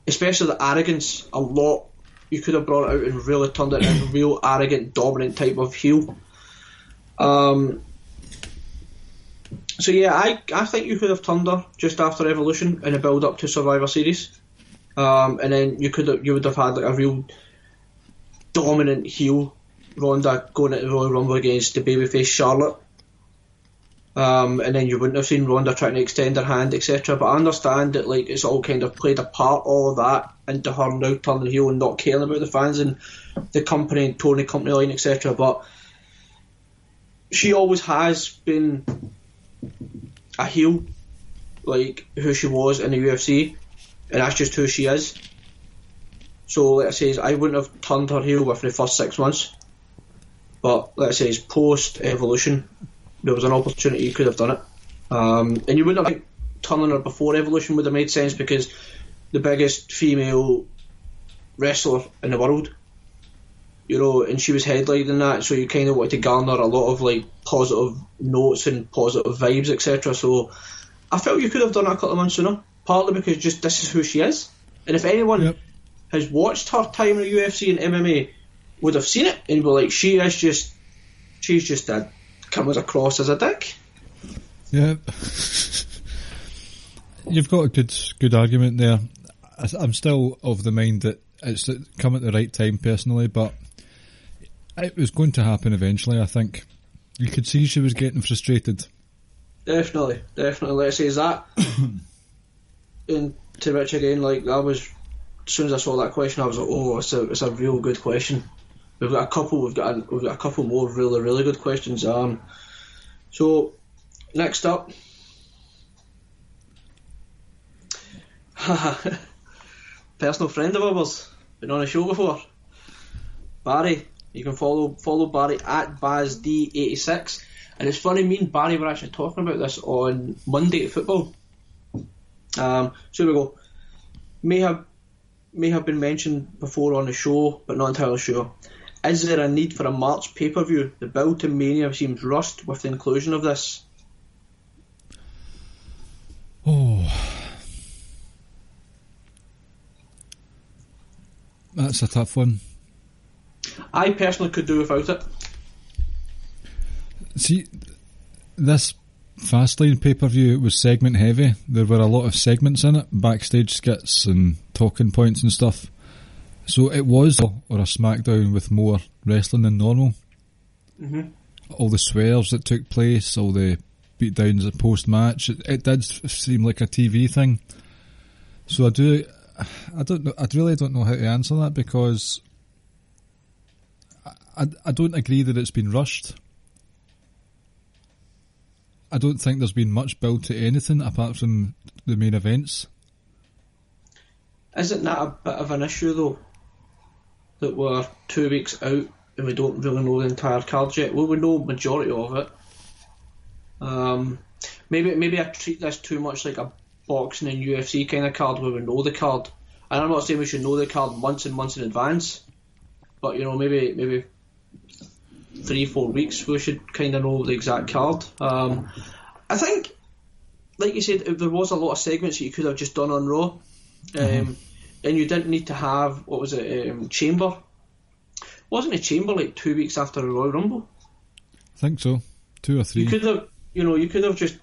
especially the arrogance. A lot you could have brought it out and really turned it into a real arrogant, dominant type of heel. Um, so yeah, I I think you could have turned her just after Evolution in a build up to Survivor Series. Um, and then you could you would have had like a real dominant heel Ronda going into the Royal Rumble against the babyface Charlotte. Um, and then you wouldn't have seen Ronda trying to extend her hand, etc. But I understand that like it's all kind of played a part, all of that, into her now turning heel and not caring about the fans and the company and Tony company line, etc. But she always has been a heel like who she was in the UFC, and that's just who she is. So let's say I wouldn't have turned her heel within the first six months, but let's say post evolution, there was an opportunity you could have done it, um, and you wouldn't have think turning her before evolution would have made sense because the biggest female wrestler in the world you know, and she was headlining that, so you kind of wanted to garner a lot of like positive notes and positive vibes, etc. So I felt you could have done it a couple of months sooner, partly because just this is who she is, and if anyone Yep. has watched her time in the UFC and MMA, would have seen it and be like, she is just, she's just a comes across as a dick. Yeah. You've got a good good argument there. I, I'm still of the mind that it's come at the right time personally, but it was going to happen eventually. I think you could see she was getting frustrated. Definitely, definitely. Let's say is that. and to Rich again, like that was as soon as I saw that question, I was like, oh, it's a it's a real good question. We've got a couple. We've got a, we've got a couple more really really good questions. Um, so next up, personal friend of ours, been on a show before. Barry, you can follow follow Barry at BazD86. And it's funny, me and Barry were actually talking about this on Monday at football. Um, so here we go. May have may have been mentioned before on the show, but not entirely sure. Is there a need for a March pay per view? The build to Mania seems rushed with the inclusion of this. Oh, that's a tough one. I personally could do without it. See, this Fastlane pay per view was segment heavy. There were a lot of segments in it, backstage skits and talking points and stuff. So it was or a SmackDown with more wrestling than normal. Mhm. All the swerves that took place, all the beatdowns at post match, it, it did seem like a TV thing. So I do, I don't know, I really don't know how to answer that because I, I don't agree that it's been rushed. I don't think there's been much build to anything apart from the main events. Isn't that a bit of an issue though? That we're two weeks out and we don't really know the entire card yet. Well, we know majority of it. Um, maybe maybe I treat this too much like a boxing and UFC kind of card where we know the card. And I'm not saying we should know the card months and months in advance, but you know maybe maybe three four weeks we should kind of know the exact card. Um, I think, like you said, there was a lot of segments that you could have just done on Raw. Um, and you didn't need to have what was it um, Chamber? Wasn't it Chamber like two weeks after the Royal Rumble? I think so. Two or three. You could have, you know, you could have just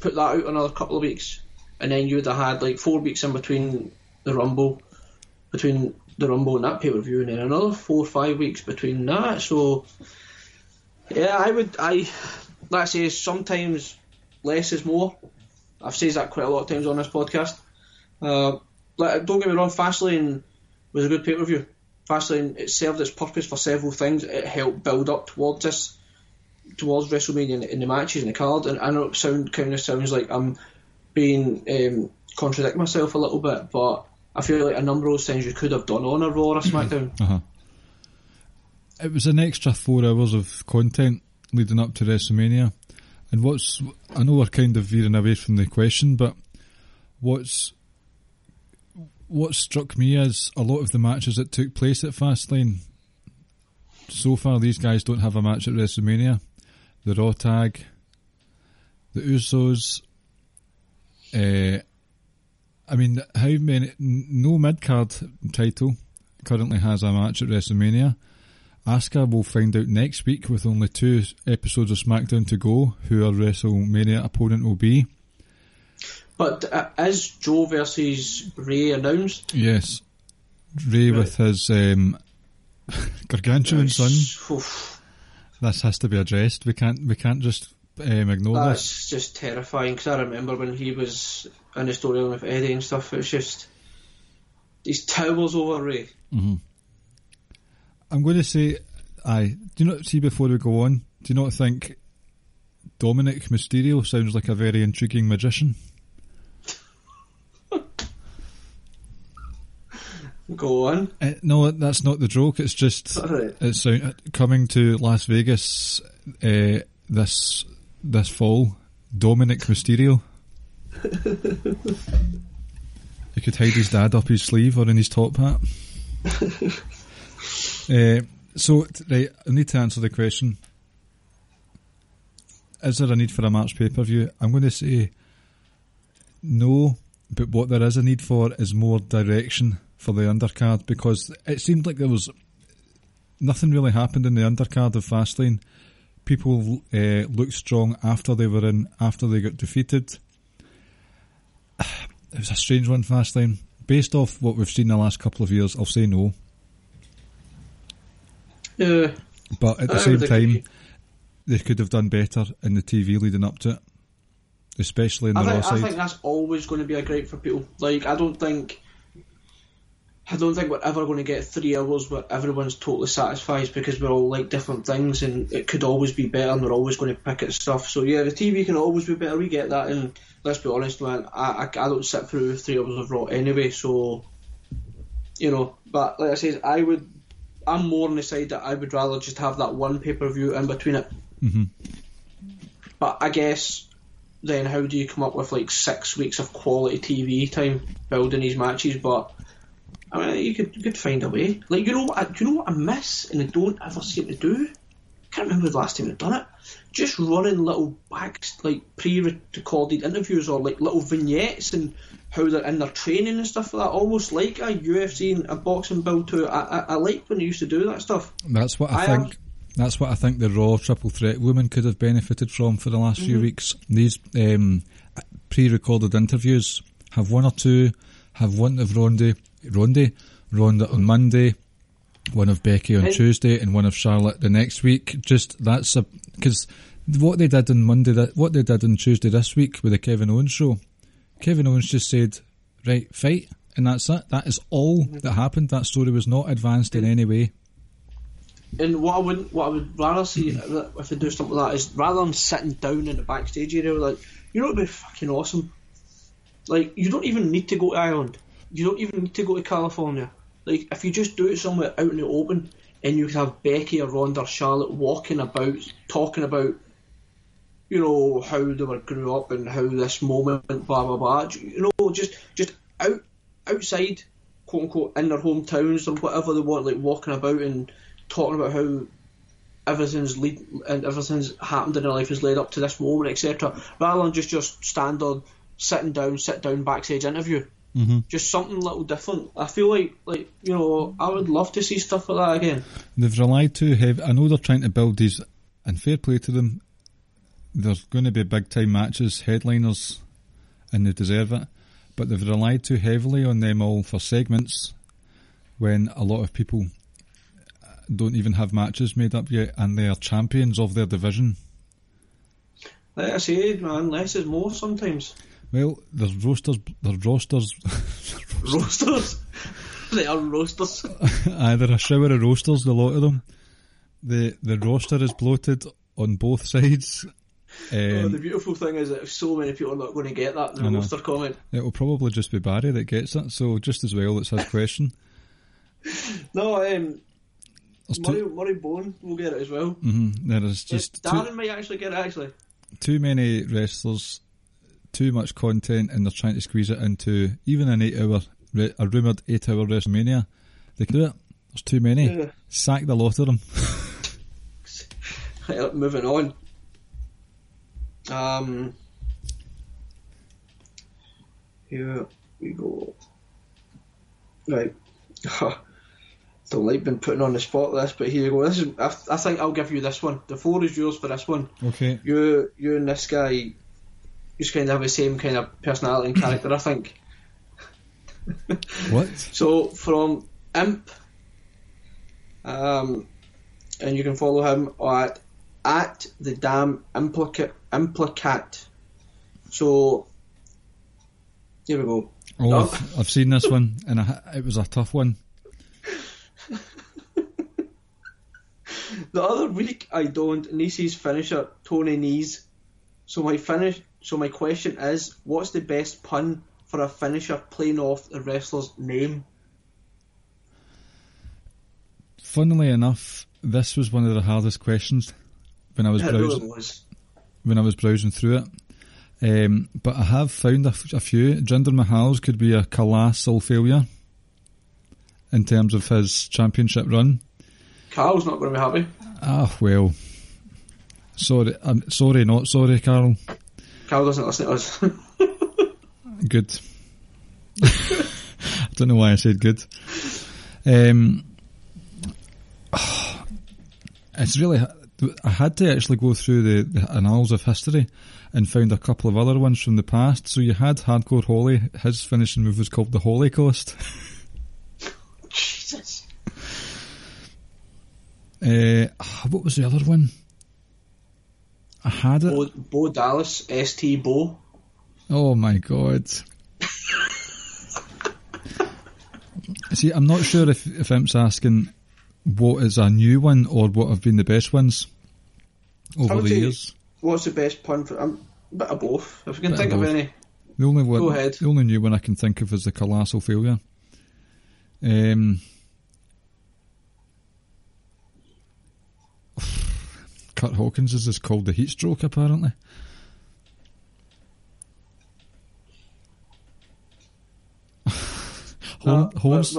put that out another couple of weeks, and then you would have had like four weeks in between the Rumble, between the Rumble and that pay per view, and then another four or five weeks between that. So, yeah, I would, I, let's say sometimes less is more. I've said that quite a lot of times on this podcast. Uh, like, don't get me wrong, Fastlane was a good pay per view. Fastlane it served its purpose for several things. It helped build up towards this, towards WrestleMania in, in the matches and the card. And I know it sound kind of sounds like I'm being um, contradicting myself a little bit, but I feel like a number of things you could have done on a Raw or a SmackDown. Uh-huh. It was an extra four hours of content leading up to WrestleMania. And what's, I know we're kind of veering away from the question, but what's, what struck me is a lot of the matches that took place at Fastlane. So far, these guys don't have a match at WrestleMania. The Raw tag, the Usos. Uh, I mean, how many? No mid card title currently has a match at WrestleMania. Asuka will find out next week with only two episodes of SmackDown to go who her WrestleMania opponent will be. But uh, is Joe versus Rey announced? Yes, Rey with his um, gargantuan son. Oof, This has to be addressed. We can't. We can't just uh, um, ignore That's this. just terrifying because I remember when he was on the storyline with Eddie and stuff. It was just these towels over Rey. Mm-hmm. I'm going to say, I do not see before we go on. Do you not think Dominic Mysterio sounds like a very intriguing magician? Go on. Uh, no, that's not the joke. It's just right. it's uh, coming to Las Vegas uh, this this fall. Dominic Mysterio. he could hide his dad up his sleeve or in his top hat. uh, so, right, I need to answer the question: Is there a need for a March pay per view? I'm going to say no, but what there is a need for is more direction for the undercard because it seemed like there was nothing really happened in the undercard of Fastlane. People uh, looked strong after they were in, after they got defeated. It was a strange one, Fastlane. Based off what we've seen the last couple of years, I'll say no. Yeah. But at the I same time, agree. they could have done better in the TV leading up to it, especially in the I Raw think, I think that's always going to be a great for people. Like, I don't think. I don't think we're ever going to get three hours where everyone's totally satisfied because we're all like different things and it could always be better and we're always going to pick at stuff. So, yeah, the TV can always be better. We get that. And let's be honest, man, I, I, I don't sit through three hours of Raw anyway. So, you know, but like I said, I would. I'm more on the side that I would rather just have that one pay per view in between it. hmm But I guess then how do you come up with like six weeks of quality TV time building these matches? But I mean, you could you could find a way. Like you know what? I, do you know what I miss and I don't ever seem to do? Can't remember the last time I've done it. Just running little back like pre-recorded interviews or like little vignettes and how they're in their training and stuff like that. Almost like a UFC and a boxing build to. I, I, I like when they used to do that stuff. That's what I, I think. have- That's what I think the Raw Triple Threat women could have benefited from for the last few weeks. These um, pre-recorded interviews have one or two. Have one of Ronde, Ronde, Ronda on Monday, one of Becky on Tuesday, and one of Charlotte the next week. Just that's a because what they did on Monday, that what they did on Tuesday this week with the Kevin Owens show. Kevin Owens just said, "Right, fight," and that's it. That is all that happened. That story was not advanced in any way. And what I would what I would rather see uh, if they do something like that is rather than sitting down in the backstage area, like you know, it'd be fucking awesome. Like you don't even need to go to Ireland. You don't even need to go to California. Like if you just do it somewhere out in the open, and you can have Becky or Ronda or Charlotte walking about, talking about, you know, how they were grew up and how this moment, blah blah blah. You know, just just out outside, quote unquote, in their hometowns or whatever they want, like walking about and talking about how everything's lead and everything's happened in their life has led up to this moment, etc. Rather than just just standard sitting down, sit down backstage interview. Mm-hmm. Just something little different. I feel like like you know I would love to see stuff like that again. They've relied too heavy. I know they're trying to build these, and fair play to them. There's going to be big time matches, headliners, and they deserve it. But they've relied too heavily on them all for segments when a lot of people don't even have matches made up yet, and they are champions of their division. Like I say, man, less is more sometimes. Well, there's rosters, there's rosters, Roasters, they are roasters. aye, there are a shower of roasters, a lot of them. The the roster is bloated on both sides. Oh, Um, the beautiful thing is that so many people are not going to get that the roaster comment. It will probably just be Barry that gets it, so just as well it's his question. No, um, Murray, Murray Bone will get it as well. mhm, there is just Darren too, might actually get it actually. too many wrestlers, too much content, and they're trying to squeeze it into even an eight hour, a rumoured eight-hour WrestleMania. They can do it. There's too many. Yeah. Sack the lot of them. Right, moving on. Um, here we go. Right. Don't like being putting on the spot this, but here you go. This is. I, I think I'll give you this one. The floor is yours for this one. Okay. You, you and this guy, just kind of have the same kind of personality and character. I think. What? So from Imp, um, and you can follow him at at the damn implicat implicat. So here we go. Oh, No. I've, I've seen this one, and I, it was a tough one. The other week I donned Nese's finisher Tony Nese. So my finish. So my question is, what's the best pun for a finisher playing off the wrestler's name? Funnily enough, this was one of the hardest questions when I was It browsing really when I was browsing through it. Um, but I have found a, f- a few. Jinder Mahal's could be a colossal failure in terms of his championship run. Carl's not going to be happy. Ah, well. Sorry, I'm sorry, not sorry, Carl. Carl doesn't listen to us. Good. I don't know why I said good. Um, it's really. I had to actually go through the, the annals of history and found a couple of other ones from the past. So you had Hardcore Holly. His finishing move was called the Holy Coast. Jesus. Uh, what was the other one? I had it. Bo, Bo Dallas, ST Bo. Oh my god. See, I'm not sure if, if Imp's asking what is a new one or what have been the best ones over the years. What's the best pun for? Um, bit of both. If you can Bit of think of, both. any. The only one, Go ahead. the only new one I can think of is the colossal failure. Um, Kurt Hawkins is called the heat stroke apparently. Horn, Uh, Horns,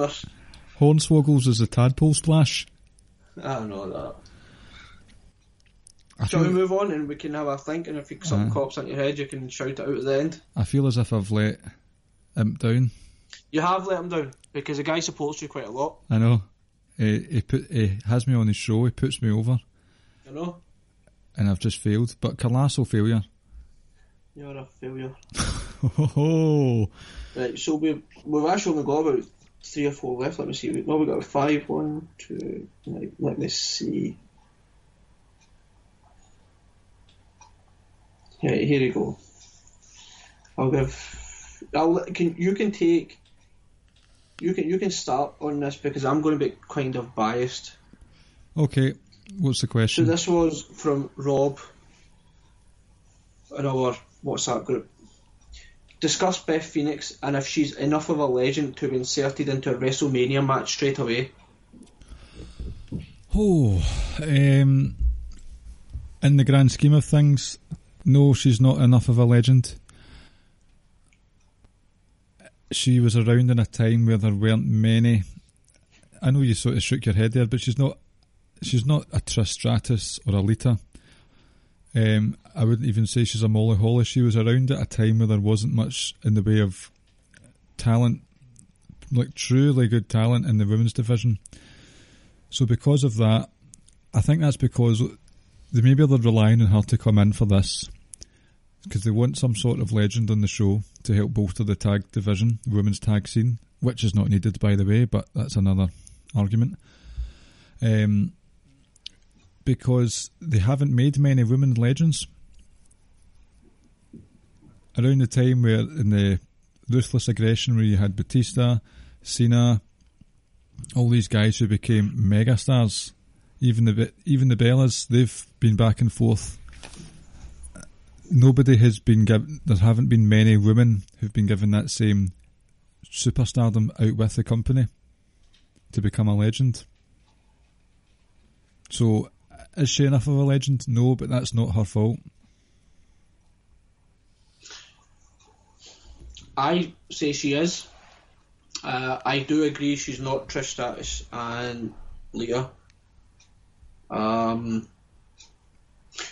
Hornswoggles is the tadpole splash. I don't know that. I Shall we feel, move on and we can have a think? And if you, something Aye. pops into your head, you can shout it out at the end. I feel as if I've let Imp down. You have let him down because the guy supports you quite a lot. I know. He, he, put, he has me on his show, he puts me over, You know, and I've just failed. But colossal failure. you're a failure. Oh, Right, so we've we've actually only got about three or four left. Let me see. We- No, we got five. One, two. Right, let me see. Yeah, here you go. I'll give. I'll can you can take. You can you can start on this because I'm going to be kind of biased. okay. What's the question? So this was from Rob in our WhatsApp group. Discuss Beth Phoenix and if she's enough of a legend to be inserted into a WrestleMania match straight away. Oh, um, in the grand scheme of things, no, she's not enough of a legend. She was around in a time where there weren't many. I know you sort of shook your head there, but she's not. She's not a Trish Stratus or a Lita. Um, I wouldn't even say she's a Molly Holly. She was around at a time where there wasn't much in the way of talent, like truly good talent in the women's division. So because of that, I think that's because they maybe they're relying on her to come in for this because they want some sort of legend on the show to help bolster the tag division, the women's tag scene, which is not needed by the way, but that's another argument. Um, because they haven't made many women legends. Around the time where in the ruthless aggression where you had Batista, Cena, all these guys who became megastars, even the even the Bellas, they've been back and forth. Nobody has been given. There haven't been many women who've been given that same superstardom out with the company to become a legend. So, is she enough of a legend? No, but that's not her fault. I say she is. Uh, I do agree she's not Trish Stratus and Lita. Um,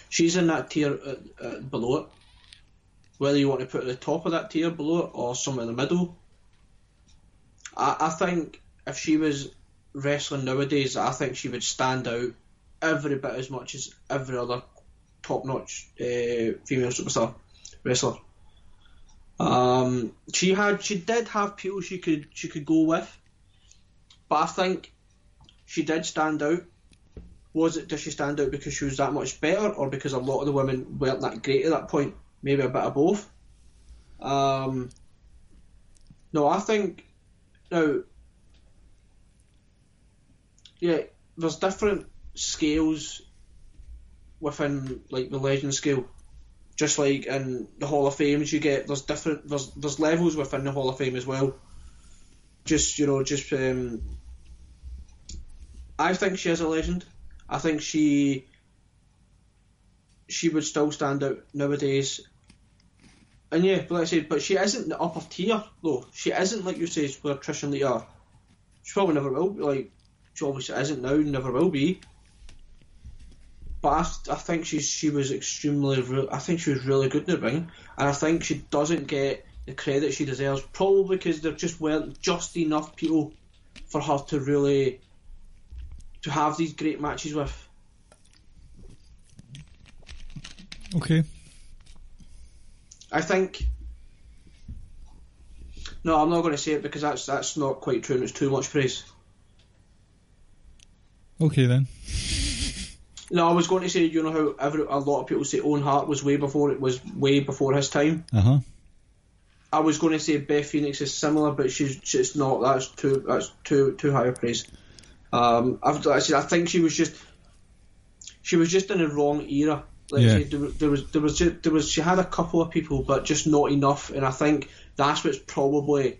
she's in that tier uh, uh, below it. Whether you want to put her at the top of that tier below it or somewhere in the middle. I, I think if she was wrestling nowadays, I think she would stand out every bit as much as every other top-notch uh, female superstar wrestler. Um, she had, she did have people she could she could go with, but I think she did stand out. Was it? Did she stand out because she was that much better, or because a lot of the women weren't that great at that point? Maybe a bit of both. Um, no, I think now. Yeah, there's different scales within like the legend scale just like in the Hall of Fames, you get there's different there's there's levels within the Hall of Fame as well. Just you know, just um, I think she is a legend. I think she she would still stand out nowadays. And yeah, but like I said, but she isn't the upper tier though. She isn't like you say where Trish and Lita are. She probably never will. Be, like she obviously isn't now, never will be. But I, I think she's she was extremely. Re- I think she was really good in the ring, and I think she doesn't get the credit she deserves. Probably because there just weren't just enough people for her to really to have these great matches with. Okay. I think. No, I'm not going to say it because that's that's not quite true and it's too much praise. Okay then. No, I was going to say, you know how every, a lot of people say Owen Hart was way before it was way before his time. Uh huh. I was going to say Beth Phoenix is similar, but she's she's not. That's too that's too too high a praise. Um, I've, like I said, I think she was just she was just in the wrong era. Like Yeah. said, there, was- there was there was just, there was she had a couple of people, but just not enough. And I think that's what's probably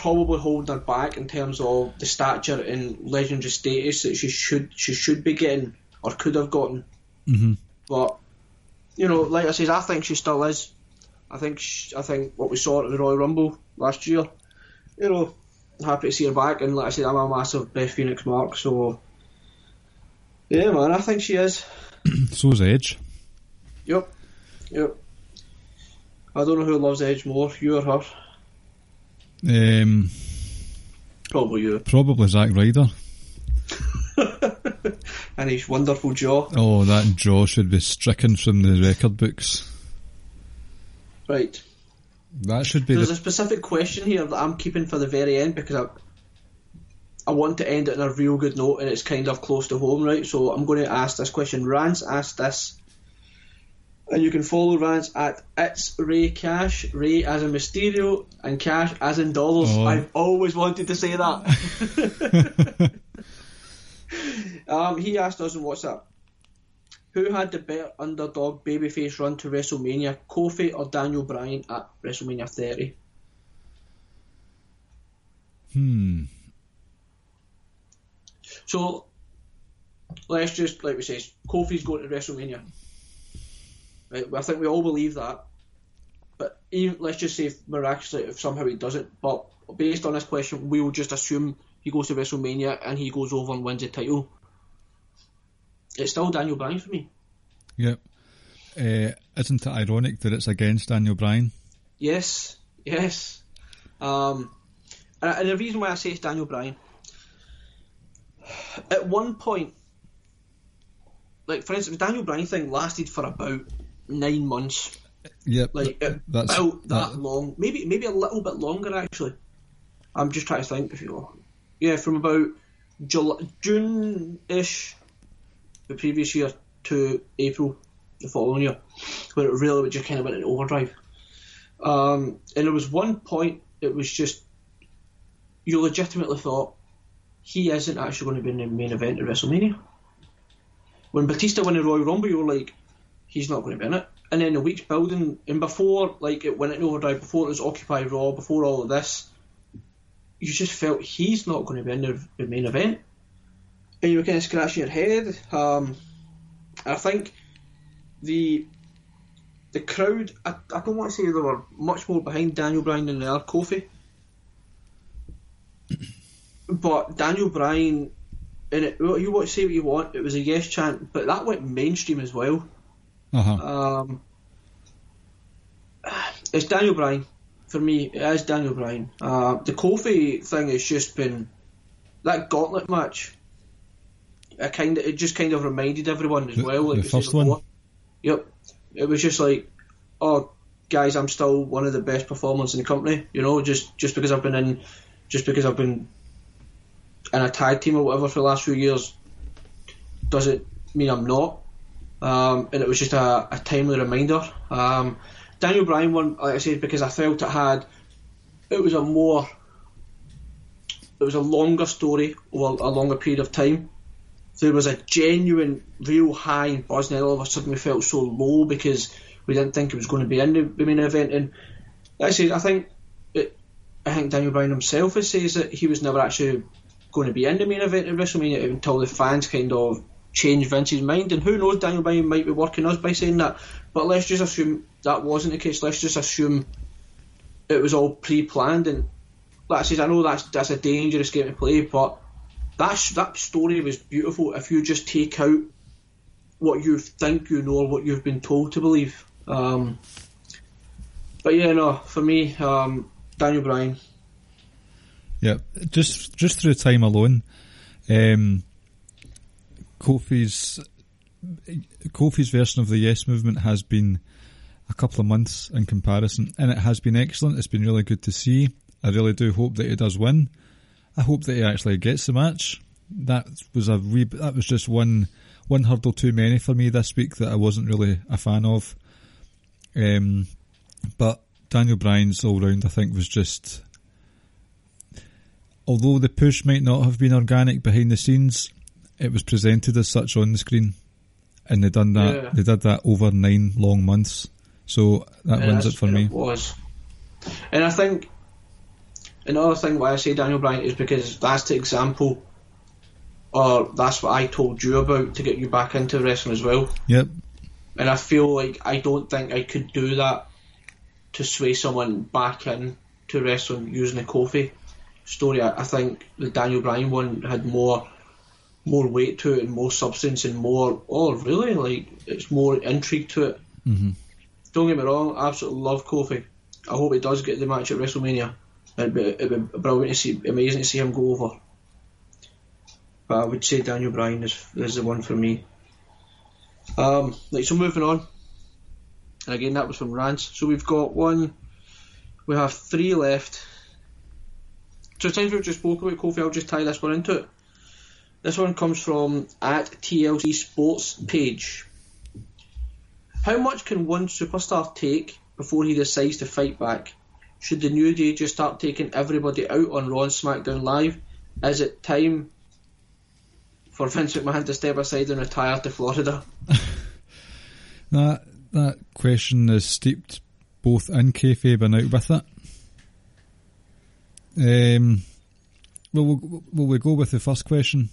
probably holding her back in terms of the stature and legendary status that she should she should be getting or could have gotten. Mhm. But you know, like I said, I think she still is. I think sh I think what we saw at the Royal Rumble last year, you know, happy to see her back. And like I said, I'm a massive Beth Phoenix mark, so yeah, man, I think she is. So's Edge. Yep, yep. I don't know who loves Edge more, you or her. Um, Probably you. probably Zack Ryder. and his wonderful jaw. Oh, that jaw should be stricken from the record books. Right. That should be There's the a specific question here that I'm keeping for the very end because I, I want to end it on a real good note and it's kind of close to home, right? So I'm going to ask this question. Rance asked this. And you can follow Rance at It's Ray Cash, Ray as in Mysterio, and Cash as in dollars. Oh. I've always wanted to say that. um, he asked us on WhatsApp who had the better underdog babyface run to WrestleMania, Kofi or Daniel Bryan at WrestleMania 30? hmm. So let's just like we say, Kofi's going to WrestleMania. Right, I think we all believe that. But even let's just say if miraculously if somehow he doesn't. But based on this question, we will just assume he goes to WrestleMania and he goes over and wins the title. It's still Daniel Bryan for me. Yep. Uh, isn't it ironic that it's against Daniel Bryan? Yes, yes. Um, and, and the reason why I say it's Daniel Bryan, at one point, like for instance, the Daniel Bryan thing lasted for about nine months. Yep. Like it That's- about that that- long, maybe maybe a little bit longer actually. I'm just trying to think if you will. yeah, from about July, June-ish the previous year to April the following year, where it really just kind of went into overdrive. Um, and there was one point it was just you legitimately thought he isn't actually going to be in the main event at WrestleMania. When Batista won the Royal Rumble, you were like, he's not going to be in it. And then the weeks building, and before like it went into overdrive, before it was Occupy Raw, before all of this, you just felt he's not going to be in the, the main event, and you were kind of scratching your head. Um, I think the the crowd, I, I don't want to say they were much more behind Daniel Bryan than they are Kofi, but Daniel Bryan, and it, you want to say what you want, it was a yes chant, but that went mainstream as well. Uh huh. Um, it's Daniel Bryan for me. It is Daniel Bryan. Uh, the Kofi thing has just been that gauntlet match. It kind of, it just kind of reminded everyone as The- well. Like the first one? Yep. It was just like, oh, guys, I'm still one of the best performers in the company. You know, just just because I've been in, just because I've been in a tag team or whatever for the last few years, does it mean I'm not. Um, and it was just a, a timely reminder. Um, Daniel Bryan won, like I said, because I felt it had, it was a more, it was a longer story over a longer period of time. There was a genuine, real high in and all of a sudden we felt so low because we didn't think it was going to be in the, main event. And like I said, I think, it, I think Daniel Bryan himself says that he was never actually going to be in the main event of WrestleMania until the fans kind of change Vince's mind. And who knows, Daniel Bryan might be working us by saying that. But let's just assume that wasn't the case. Let's just assume it was all pre-planned. And like I said, I know that's that's a dangerous game to play, but that that story was beautiful. If you just take out what you think you know or what you've been told to believe. Um, but yeah, no, for me, um, Daniel Bryan. Yeah, just just through time alone, um, Kofi's Kofi's version of the Yes movement has been a couple of months in comparison, and it has been excellent. It's been really good to see. I really do hope that he does win. I hope that he actually gets the match. That was a re- that was just one one hurdle too many for me this week that I wasn't really a fan of. Um, but Daniel Bryan's all round, I think, was just. Although the push might not have been organic behind the scenes, it was presented as such on the screen, and they done that. Yeah. They did that over nine long months, so that Yeah, wins it for me. It was, and I think another thing why I say Daniel Bryan is because that's the example, or that's what I told you about to get you back into wrestling as well. Yep. And I feel like I don't think I could do that to sway someone back in to wrestling using the Kofi story. I, I think the Daniel Bryan one had more more weight to it and more substance and more oh really like it's more intrigue to it. Mhm. Don't get me wrong, I absolutely love Kofi. I hope he does get the match at WrestleMania. It'd be, it'd be brilliant to see, amazing to see him go over. But I would say Daniel Bryan is is the one for me. Um, right, so moving on. And again, that was from Rance. So we've got one. We have three left. So since we've just spoke about Kofi, I'll just tie this one into it. This one comes from at TLC Sports page. How much can one superstar take before he decides to fight back? Should the New Day just start taking everybody out on Raw and SmackDown Live? Is it time for Vince McMahon to step aside and retire to Florida? That that question is steeped both in kayfabe and out with it. Um, well, will will we go with the first question?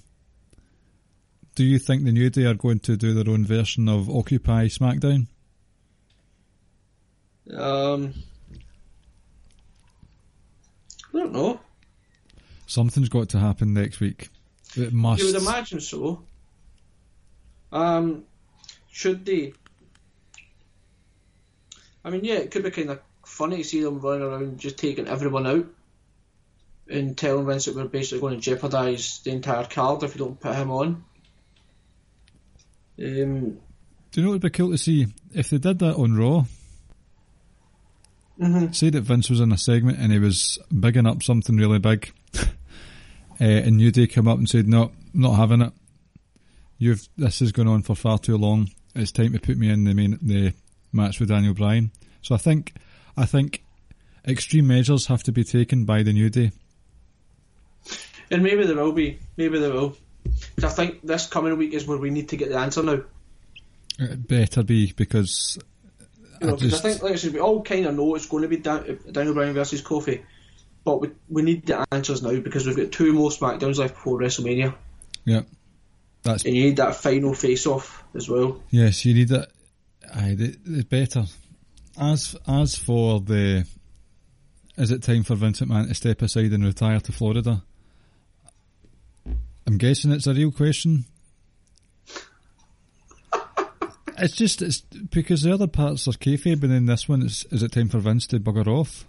Do you think the New Day are going to do their own version of Occupy SmackDown? Um, I don't know. Something's got to happen next week. It must. You would imagine so. Um, should they? I mean, yeah, it could be kind of funny to see them running around just taking everyone out and telling Vince that we're basically going to jeopardise the entire card if we don't put him on. Um, Do you know what would be cool to see if they did that on Raw? mhm. Say that Vince was in a segment and he was bigging up something really big, uh, and New Day came up and said, "No, not having it. You've this has gone on for far too long. It's time to put me in the main the match with Daniel Bryan." So I think I think extreme measures have to be taken by the New Day. And maybe there will be. Maybe there will. 'Cause I think this coming week is where we need to get the answer now. It better be because You know, I just I think, like I said, we all kind of know it's going to be Dan- Daniel Bryan versus Kofi, but we, we need the answers now because we've got two more SmackDowns left before WrestleMania, yeah, that's and you need that final face-off as well. Yes, you need that. Aye, the, the better. As as for the, is it time for Vincent McMahon to step aside and retire to Florida? I'm guessing it's a real question. it's just it's because the other parts are kayfabe, and then this one is is it time for Vince to bugger off?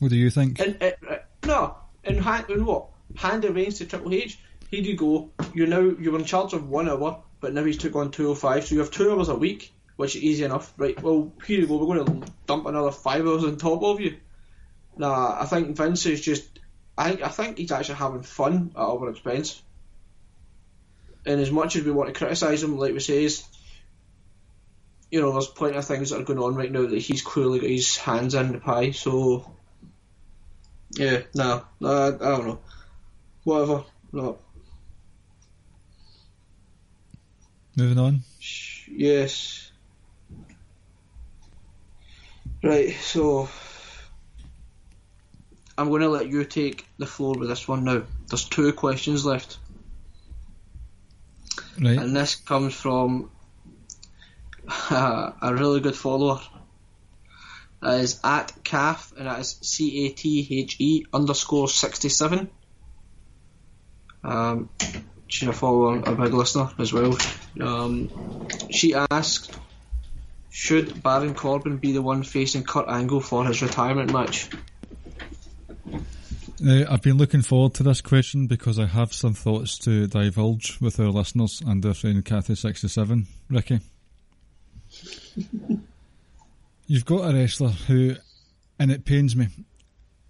What do you think? And uh, uh, no, and hand and what? To Triple H. Here you go. You now you were in charge of one hour, but now he's took on two oh five. So you have two hours a week, which is easy enough, right? Well, here you go. We're going to dump another five hours on top of you. Nah, I think Vince is just. I think I think he's actually having fun at our expense. And as much as we want to criticise him, like we says, you know, there's plenty of things that are going on right now that he's clearly got his hands in the pie. So yeah, no, no, I, I don't know. Whatever. No. Moving on. Yes. Right, so I'm going to let you take the floor with this one now. There's two questions left, Right. and this comes from a really good follower. That is at CAF, and that is C A T H E underscore 67. Um, she's a follower, a big listener as well. Um, she asked, should Baron Corbin be the one facing Kurt Angle for his retirement match? Uh, I've been looking forward to this question because I have some thoughts to divulge with our listeners and our friend Kathy67. Ricky. You've got a wrestler who, and it pains me,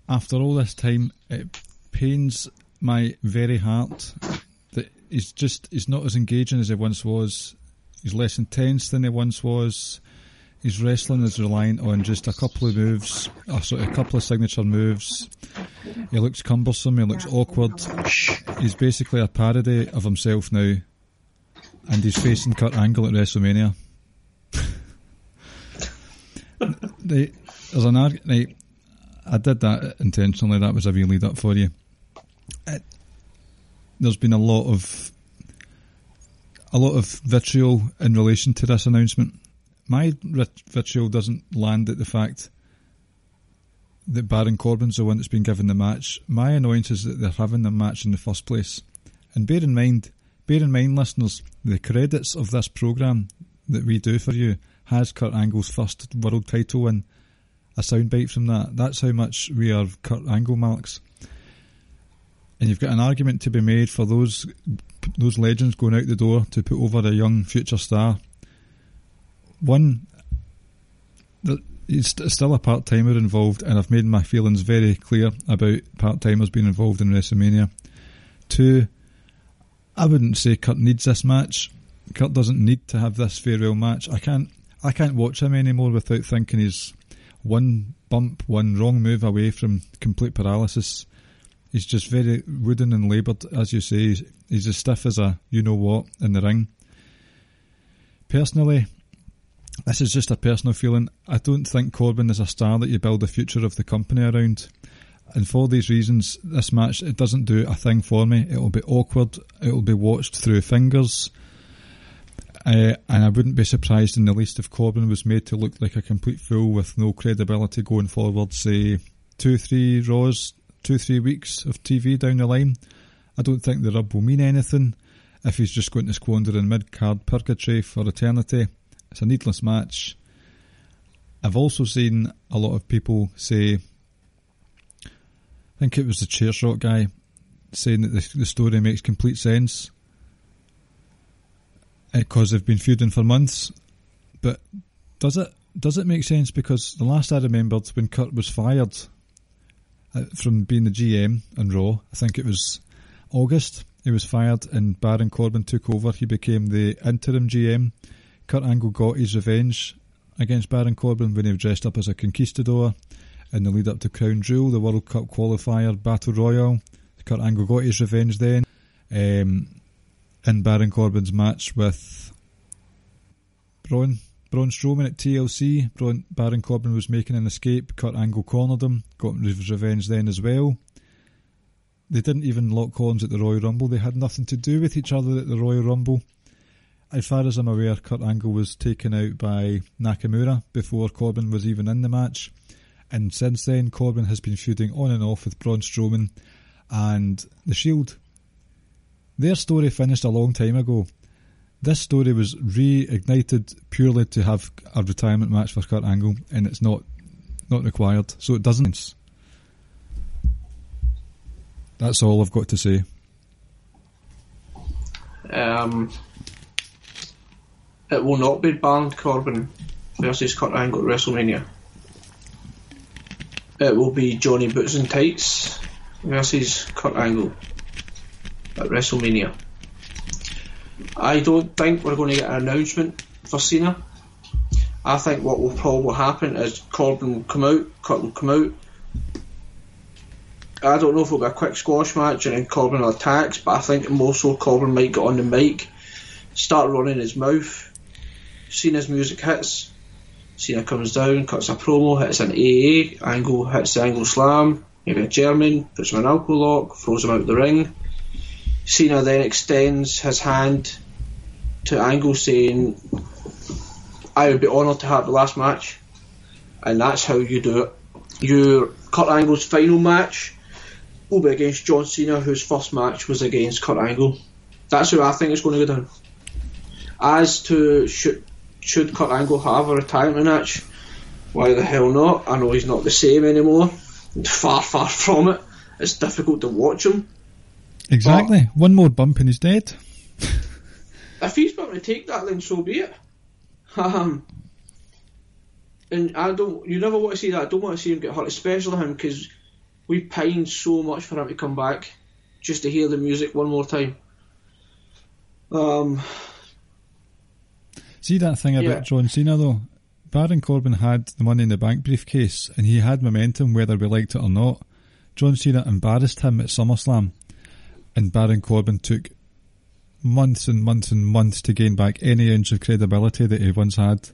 after all this time, it pains my very heart that he's just, he's not as engaging as he once was. He's less intense than he once was. His wrestling is reliant on just a couple of moves, or sort of a couple of signature moves. He looks cumbersome, he looks awkward. He's basically a parody of himself now. And he's facing Kurt Angle at WrestleMania. They- there's an argument. I did that intentionally. That was a real lead up for you. It, there's been a lot of a lot of vitriol in relation to this announcement. My vitriol doesn't land at the fact that Baron Corbin's the one that's been given the match. My annoyance is that they're having the match in the first place. And bear in mind, bear in mind, listeners, the credits of this program that we do for you has Kurt Angle's first world title win. A soundbite from that. That's how much we are Kurt Angle marks. And you've got an argument to be made for those those legends going out the door to put over a young future star. One, he's still a part timer involved, and I've made my feelings very clear about part timers being involved in WrestleMania. Two, I wouldn't say Kurt needs this match. Kurt doesn't need to have this farewell match. I can't I can't watch him anymore without thinking he's one bump, one wrong move away from complete paralysis. He's just very wooden and laboured, as you say. He's, he's as stiff as a you know what in the ring. Personally, this is just a personal feeling. I don't think Corbin is a star that you build the future of the company around. And for these reasons, this match it doesn't do a thing for me. It'll be awkward. It'll be watched through fingers. Uh, and I wouldn't be surprised in the least if Corbin was made to look like a complete fool with no credibility going forward, say two, three Raws, two, three weeks of TV down the line. I don't think the rub will mean anything if he's just going to squander in mid card purgatory for eternity. It's a needless match. I've also seen a lot of people say, I think it was the chair shot guy, saying that the, the story makes complete sense because they've been feuding for months. But does it does it make sense? Because the last I remembered when Kurt was fired uh, from being the GM on Raw, I think it was August. He was fired, and Baron Corbin took over. He became the interim GM. Kurt Angle got his revenge against Baron Corbin when he dressed up as a conquistador in the lead up to Crown Jewel, the World Cup qualifier Battle Royal. Kurt Angle got his revenge then. Um, in Baron Corbin's match with Braun, Braun Strowman at TLC. Braun, Baron Corbin was making an escape. Kurt Angle cornered him, got his revenge then as well. They didn't even lock horns at the Royal Rumble. They had nothing to do with each other at the Royal Rumble. As far as I'm aware, Kurt Angle was taken out by Nakamura before Corbin was even in the match. And since then, Corbin has been feuding on and off with Braun Strowman and The Shield. Their story finished a long time ago. This story was reignited purely to have a retirement match for Kurt Angle, and it's not not required, so it doesn't. That's all I've got to say. Um, it will not be Baron Corbin versus Kurt Angle at WrestleMania. It will be Johnny Boots and Tights versus Kurt Angle at WrestleMania. I don't think we're going to get an announcement for Cena. I think what will probably happen is Corbin will come out, Kurt will come out. I don't know if it'll be a quick squash match and then Corbin attacks, but I think more so Corbin might get on the mic, start running his mouth. Cena's music hits. Cena comes down, cuts a promo, hits an AA, Angle hits the Angle Slam, maybe a German, puts him in an ankle lock, throws him out the ring. Cena then extends his hand to Angle saying, I would be honoured to have the last match. And that's how you do it. Your Kurt Angle's final match will be against John Cena, whose first match was against Kurt Angle. That's how I think it's going to go down. As to should, should Kurt Angle have a retirement match, why the hell not? I know he's not the same anymore. Far, far from it. It's difficult to watch him. Exactly. One more bump and he's dead. If he's going to take that, then so be it. Um, and I don't. You never want to see that. I don't want to see him get hurt, especially him because we pined so much for him to come back just to hear the music one more time. Um, See that thing Yeah. about John Cena though? Baron Corbin had the Money in the Bank briefcase and he had momentum whether we liked it or not. John Cena embarrassed him at SummerSlam and Baron Corbin took months and months and months to gain back any inch of credibility that he once had.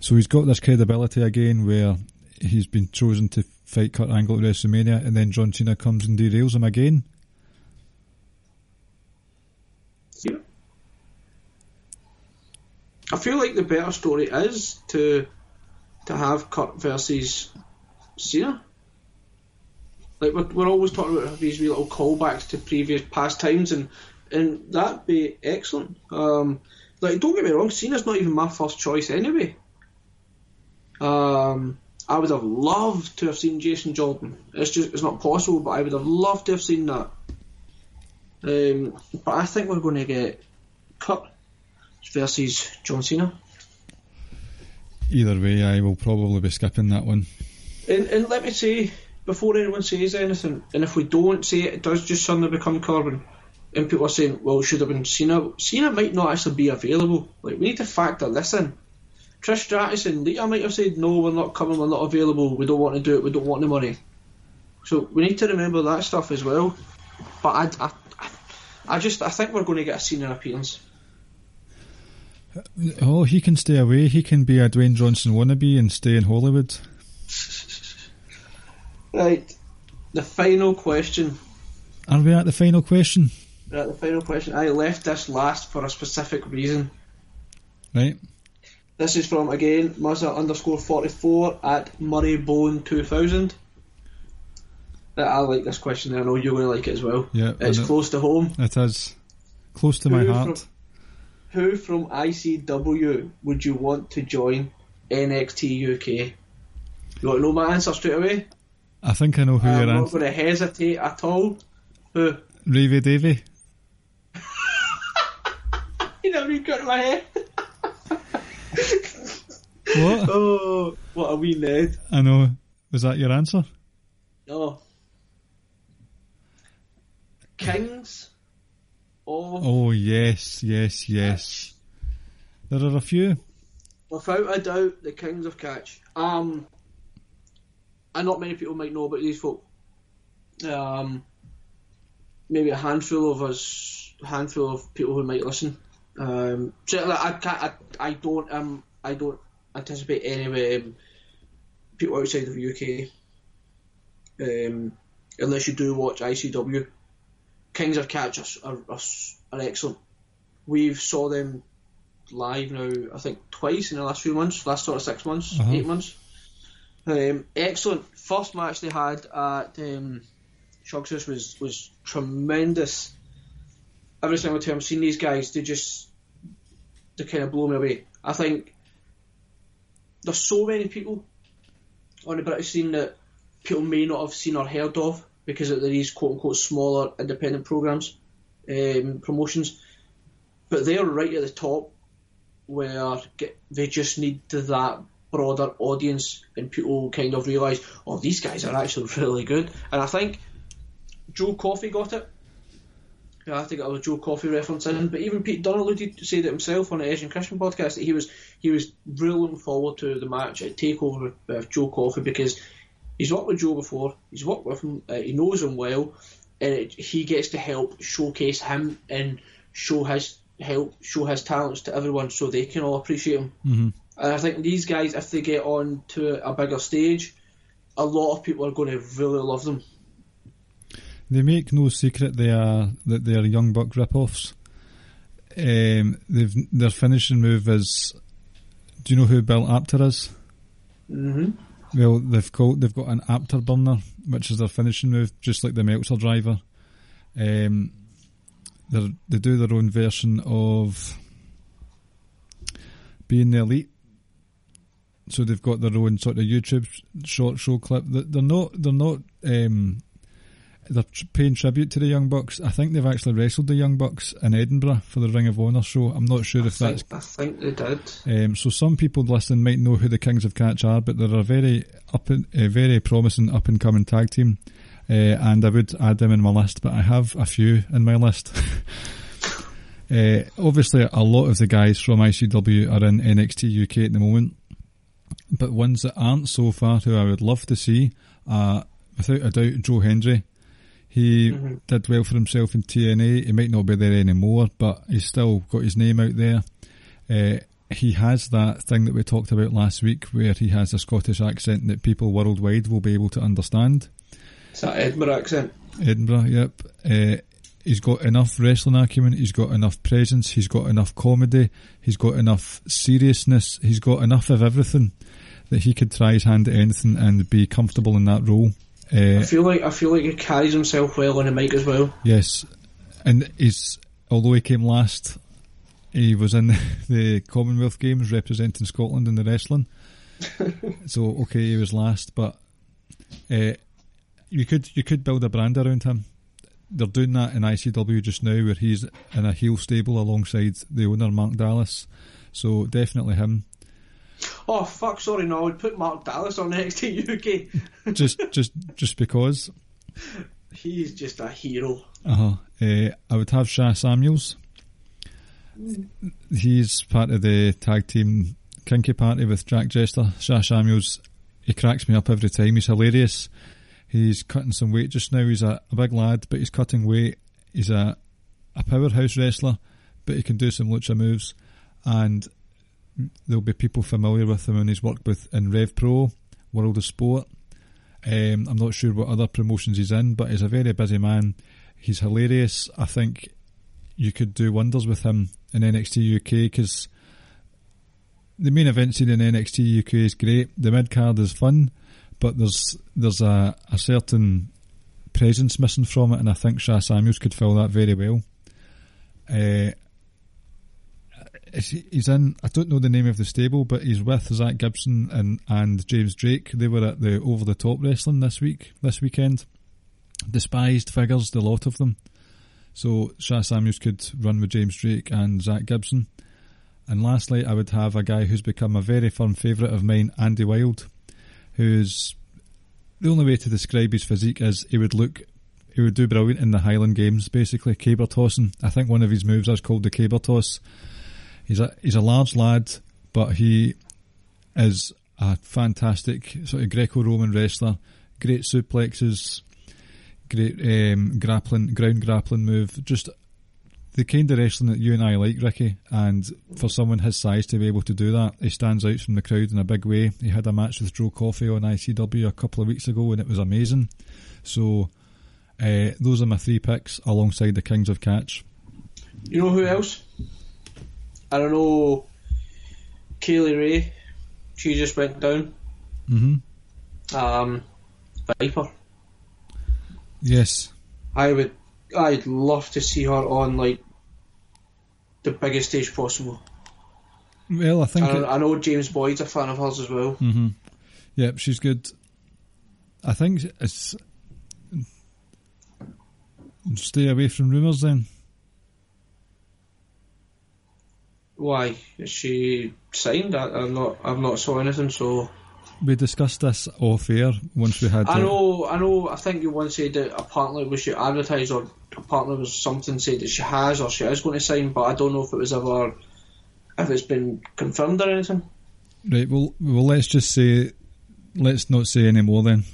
So he's got this credibility again where he's been chosen to fight Kurt Angle at WrestleMania and then John Cena comes and derails him again. yeah. I feel like the better story is to to have Kurt versus Cena. Like we're, we're always talking about these wee little callbacks to previous past times, and and that'd be excellent. Um, like don't get me wrong, Cena's not even my first choice anyway. Um, I would have loved to have seen Jason Jordan. It's just it's not possible, but I would have loved to have seen that. Um, but I think we're going to get Kurt versus John Cena. Either way, I will probably be skipping that one. And, and let me say, before anyone says anything, and if we don't say it, it does just suddenly become Corbin, and people are saying, well, it should have been Cena. Cena might not actually be available. Like, we need to factor this in. Trish Stratus and Lita might have said, no, we're not coming, we're not available, we don't want to do it, we don't want the money. So we need to remember that stuff as well. But I, I, I just, I think we're going to get a Cena appearance. Oh, he can stay away. He can be a Dwayne Johnson wannabe and stay in Hollywood. Right, the final question. Are we at the final question? We're at the final question. I left this last for a specific reason. Right. This is from again Mazza underscore forty four at Murray Bone two thousand. I like this question. I know you're going to like it as well. Yeah, it's it- close to home. It is close to my heart. from- Who from ICW would you want to join NXT UK? You want to know my answer straight away? I think I know who I'm you're not at. going to hesitate at all. Who? Ravy Davy. You never even got my head. What? Oh, what a wee Ned. I know. Was that your answer? No. Kings of Oh yes, yes, yes. There are a few. without a doubt the Kings of Catch. Um and not many people might know about these folk. Um maybe a handful of us a handful of people who might listen. Um certainly I can't I, I don't um I don't anticipate any um, people outside of the UK. Um unless you do watch ICW. Kings of Catch are, are, are, excellent. We've saw them live now, I think twice in the last few months, last sort of six months, Uh-huh. eight months. Um, excellent. First match they had at um, was was tremendous. Every single time I've seen these guys, they just they kind of blow me away. I think there's so many people on the British scene that people may not have seen or heard of because of these quote unquote smaller independent programs, um, promotions. But they're right at the top where they just need that broader audience and people kind of realise, oh, these guys are actually really good. And I think Joe Coffey got it. Yeah, I think to was Joe Coffey reference in, but even Pete Dunne alluded to say it himself on the Edge and Christian podcast that he was he was really looking forward to the match at Takeover with Joe Coffey because he's worked with Joe before, he's worked with him, uh, he knows him well, and it, he gets to help showcase him and show his help show his talents to everyone so they can all appreciate him. Mhm. And I think these guys, if they get on to a bigger stage, a lot of people are going to really love them. They make no secret they are that they are Young Buck rip-offs. Um, they've their finishing move is. Do you know who Bill Apter is? hmm Well, they've called they've got an Apter burner, which is their finishing move, just like the Meltzer driver. Um, they do their own version of being the elite. So they've got their own sort of YouTube short show clip. They- They're not they're not um, they're tr- paying tribute to the Young Bucks. I think they've actually wrestled the Young Bucks in Edinburgh for the Ring of Honor show. I'm not sure I, if that's think, I think they did. um, so some people listening might know who the Kings of Catch are, but they're a very up, and, a very promising up and coming tag team, uh, and I would add them in my list. But I have a few in my list. uh, obviously, a lot of the guys from ICW are in NXT UK at the moment, but ones that aren't so far, who I would love to see, uh, without a doubt, Joe Hendry. He Mhm. did well for himself in TNA. He might not be there anymore, but he's still got his name out there. Uh, he has that thing that we talked about last week, where he has a Scottish accent that people worldwide will be able to understand. It's that Edinburgh accent. Edinburgh, yep. Uh, he's got enough wrestling acumen. He's got enough presence. He's got enough comedy. He's got enough seriousness. He's got enough of everything that he could try his hand at anything and be comfortable in that role. Uh, I feel like I feel like he carries himself well on the mic as well. Yes, and he's although he came last, he was in the Commonwealth Games representing Scotland in the wrestling. so okay, he was last, but uh, you could you could build a brand around him. They're doing that in ICW just now, where he's in a heel stable alongside the owner Mark Dallas. So definitely him. Oh fuck! Sorry, no, I would put Mark Dallas on NXT UK. Just just just because. He's just a hero. Uh-huh. Uh, I would have Sha Samuels. He's part of the tag team Kinky Party with Jack Jester. Sha Samuels, he cracks me up every time. He's hilarious. He's cutting some weight just now. He's a, a big lad, but he's cutting weight. He's a, a powerhouse wrestler, but he can do some lucha moves. And there'll be people familiar with him and he's worked with in Rev Pro, World of Sport. Um, I'm not sure what other promotions he's in, but he's a very busy man. He's hilarious. I think you could do wonders with him in NXT UK because the main event scene in NXT UK is great. The mid card is fun, but there's there's a, a certain presence missing from it, and I think Sha Samuels could fill that very well. Uh, he's in. I don't know the name of the stable, but he's with Zack Gibson and and James Drake. They were at the over the top wrestling this week, this weekend. Despised figures, the lot of them. So Sha Samuels could run with James Drake and Zack Gibson. And lastly, I would have a guy who's become a very firm favourite of mine, Andy Wild, who's the only way to describe his physique is he would look, he would do brilliant in the Highland Games, basically caber tossing. I think one of his moves is called the caber toss. He's a he's a large lad, but he is a fantastic sort of Greco-Roman wrestler. Great suplexes, great um, grappling, ground grappling move. Just the kind of wrestling that you and I like, Ricky. And for someone his size to be able to do that, he stands out from the crowd in a big way. He had a match with Joe Coffey on ICW a couple of weeks ago, and it was amazing. So uh, those are my three picks alongside the Kings of Catch. You know who else? I don't know. Kay Lee Ray. She just went down. Mm-hmm. Um, Viper. Yes. I would. I'd love to see her on like the biggest stage possible. Well, I think. I, It, I know James Boyd's a fan of hers as well. hmm Yep, she's good. I think it's stay away from rumours then. Why is she signed? I, I'm not. I've not saw anything. So We discussed this off air once we had. I know. I know. I think you once said that apparently was she advertised or apparently was something said that she has or she is going to sign, but I don't know if it was ever if it's been confirmed or anything. Right. Well, well, let's just say, let's not say any more then.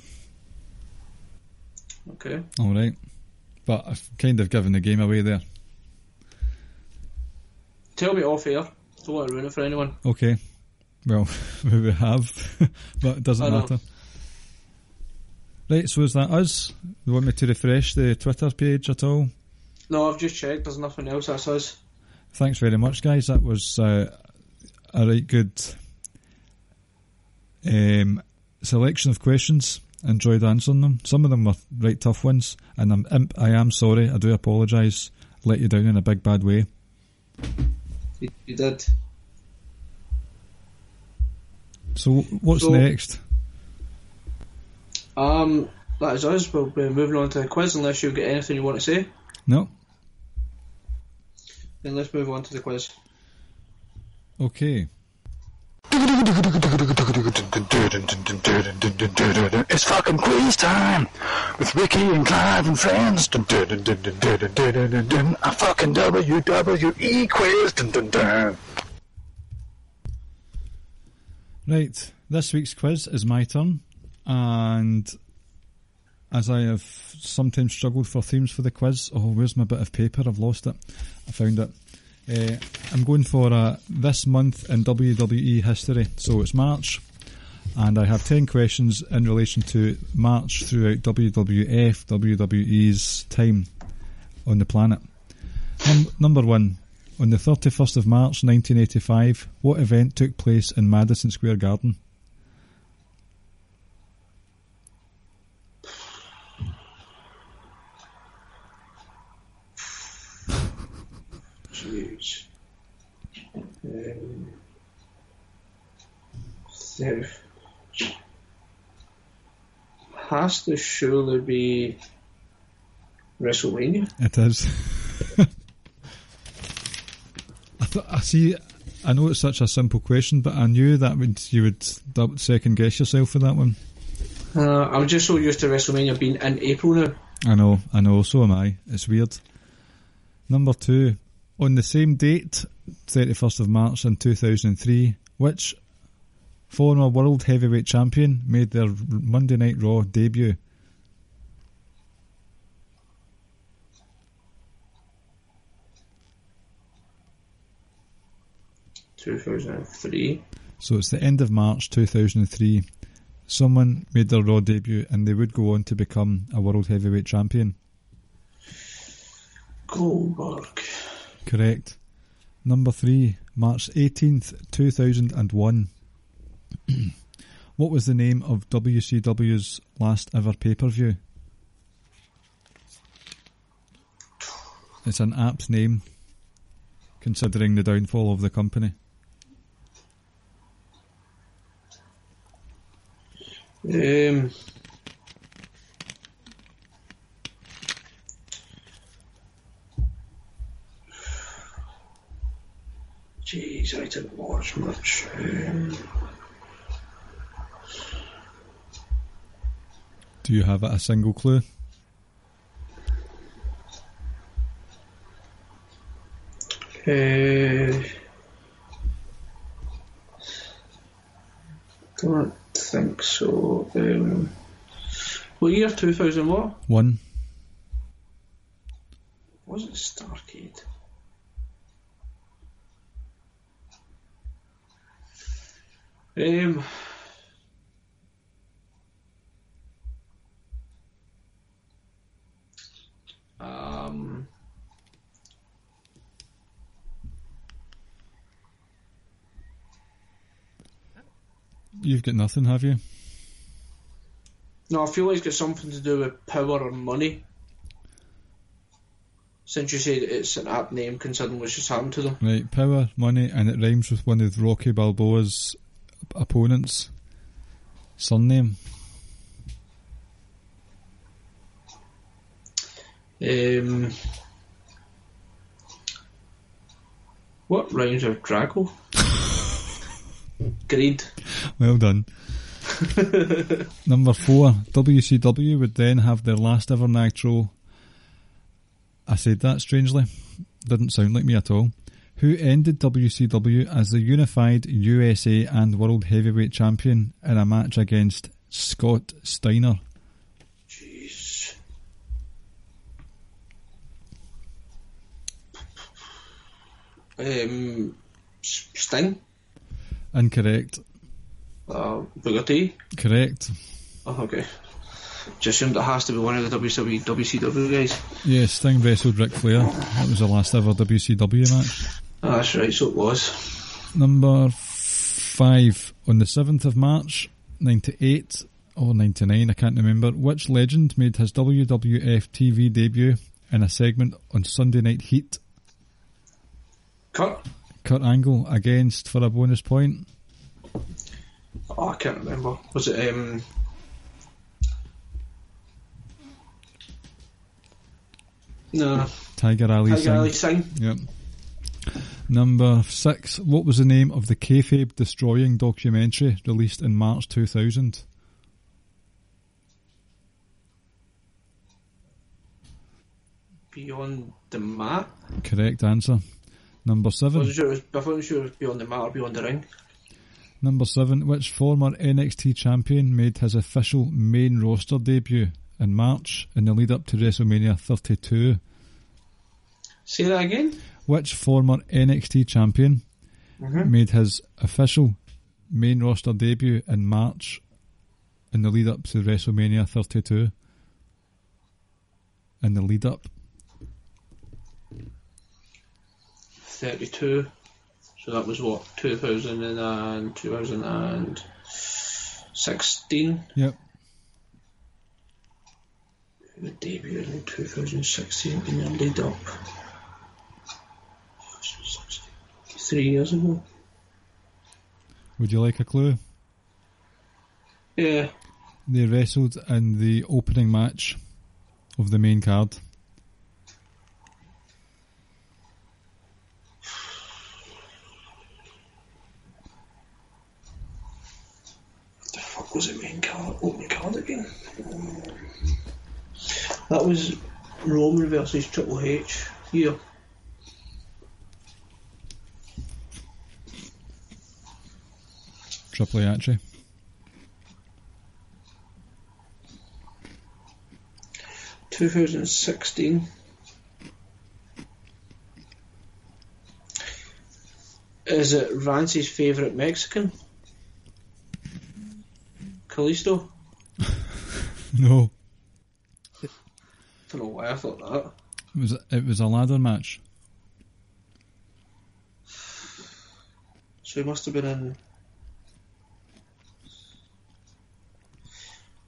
Okay. All right. But I've kind of given the game away there. Tell me off air. Don't want to ruin it for anyone. Okay. Well, we have, but it doesn't matter. Right, so is that us? You want me to refresh the Twitter page at all? No, I've just checked. There's nothing else. That's us. Thanks very much, guys. That was uh, a right good um, selection of questions. Enjoyed answering them. Some of them were right tough ones, and I'm imp- I am sorry. I do apologise. Let you down in a big bad way. You, did. So what's So- next? Um, that is us. We'll be moving on to the quiz unless you've got anything you want to say. No. Then let's move on to the quiz. Okay. It's fucking quiz time with Ricky and Clive and friends. A fucking WWE quiz. Right, this week's quiz is my turn, and as I have sometimes struggled for themes for the quiz, oh, where's my bit of paper? I've lost it. I found it. Uh, I'm going for uh, this month in WWE history, so it's March, and I have 10 questions in relation to March throughout WWF, WWE's time on the planet. Num- number one, on the 31st of March 1985, what event took place in Madison Square Garden? Jeez. Um, there has to surely be WrestleMania. It is. I, th- I see. I know it's such a simple question, but I knew that would you would dou- second guess yourself for that one. Uh, I'm just so used to WrestleMania being in April now. I know, I know. So am I. It's weird. Number two, on the same date, thirty first of March in two thousand and three, which former world heavyweight champion made their Monday Night Raw debut? 2003. So it's the end of March 2003. Someone made their Raw debut and they would go on to become a World Heavyweight Champion. Goldberg. Correct. Number three, March 18th, 2001. What was the name of WCW's last ever pay per view? It's an apt name, considering the downfall of the company. Um, Jeez, I didn't watch much. Um, Do you have a single clue? uh, don't think so. Um, what year? 2000 what? One. Was it Starcade? Um, um, You've got nothing, have you? no, I feel like it's got something to do with power or money. Since you said it's an apt name, considering what's just happened to them. Right, power, money, and it rhymes with one of Rocky Balboa's opponents' surname. Um, what rhymes with Drago? Greed. Well done. Number four, WCW would then have their last ever Nitro. I said that strangely. Didn't sound like me at all. Who ended WCW as the unified USA and World Heavyweight Champion in a match against Scott Steiner? Jeez. Um, Sting. Incorrect. Uh, T. Correct. Oh, okay. Just assumed it has to be one of the WCW, WCW guys. Yeah, Sting wrestled Ric Flair. That was the last ever WCW match. Ah, that's right, so it was. Number five. On the 7th of March, 98 or 99, I can't remember, which legend made his WWF TV debut in a segment on Sunday Night Heat? Kurt? Kurt Angle against for a bonus point. Oh, I can't remember. Was it, um. No, Tiger Ali Tiger Singh. Ali Singh. Yep. Number six. What was the name of the kayfabe destroying documentary released in March 2000? Beyond the Mat. Correct answer. Number seven. wasn't sure it was, I wasn't sure it was Beyond the Mat or Beyond the Ring. Number seven. Which former NXT champion made his official main roster debut in March in the lead up to WrestleMania 32? Say that again? Which former NXT champion mm-hmm. made his official main roster debut in March in the lead up to WrestleMania 32? In the lead up. 32. So that was what? 2000 and 2016. Yep. The debut in 2016 in the lead up. Three years ago. Would you like a clue? Yeah. They wrestled in the opening match of the main card. the fuck was it main card? Open card again? That was Roman versus Triple H. Yeah. Triple H. Two thousand sixteen. Is it Rancy's favourite Mexican? Kalisto? No, I Don't know why I thought that. it was it was a ladder match. So he must have been in.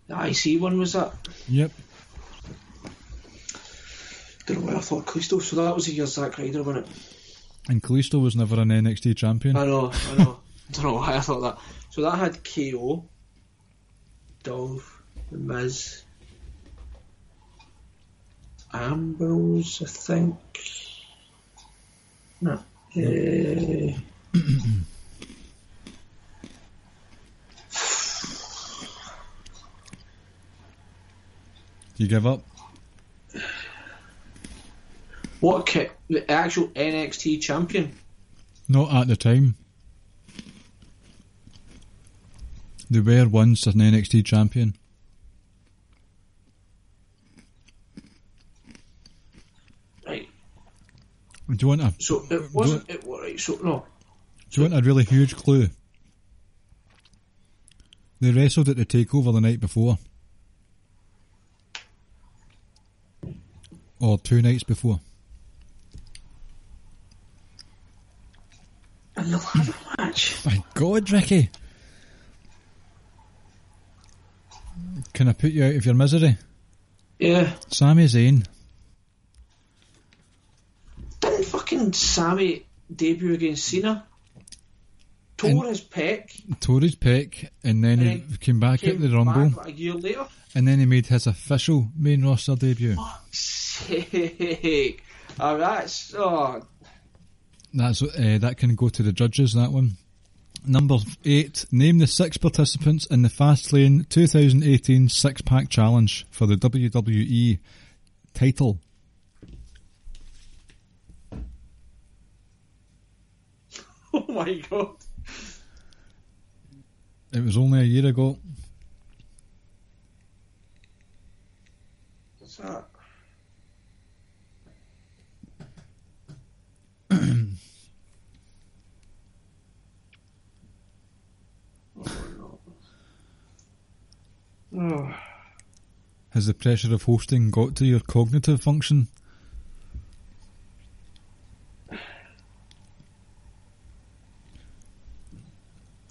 The IC one was that? Yep. Don't know why I thought Kalisto. So that was a year Zack Ryder, wasn't it? And Kalisto was never an NXT champion. I know, I know. Don't know why I thought that. So that had KO, Dolph, The Miz, Ambrose, I think. No. Do you give up? what the actual NXT champion? Not at the time. They were once an NXT champion. Right. Do you want a So it wasn't. It was right. So no. Do you want a really huge clue? They wrestled at the takeover the night before. Or two nights before. In the ladder match. My God, Ricky! Can I put you out of your misery? Yeah. Sami Zayn. Didn't fucking Sammy debut against Cena? Tore his pec. tore his pec and then he came back Came at the Rumble a year later. and then he made his official main roster debut. Sake. Oh, that's oh That's uh, that can go to the judges. That one. Number eight. Name the six participants in the Fastlane 2018 Six Pack Challenge for the WWE title. oh my god. It was only a year ago. What's that? oh. Has the pressure of hosting got to your cognitive function?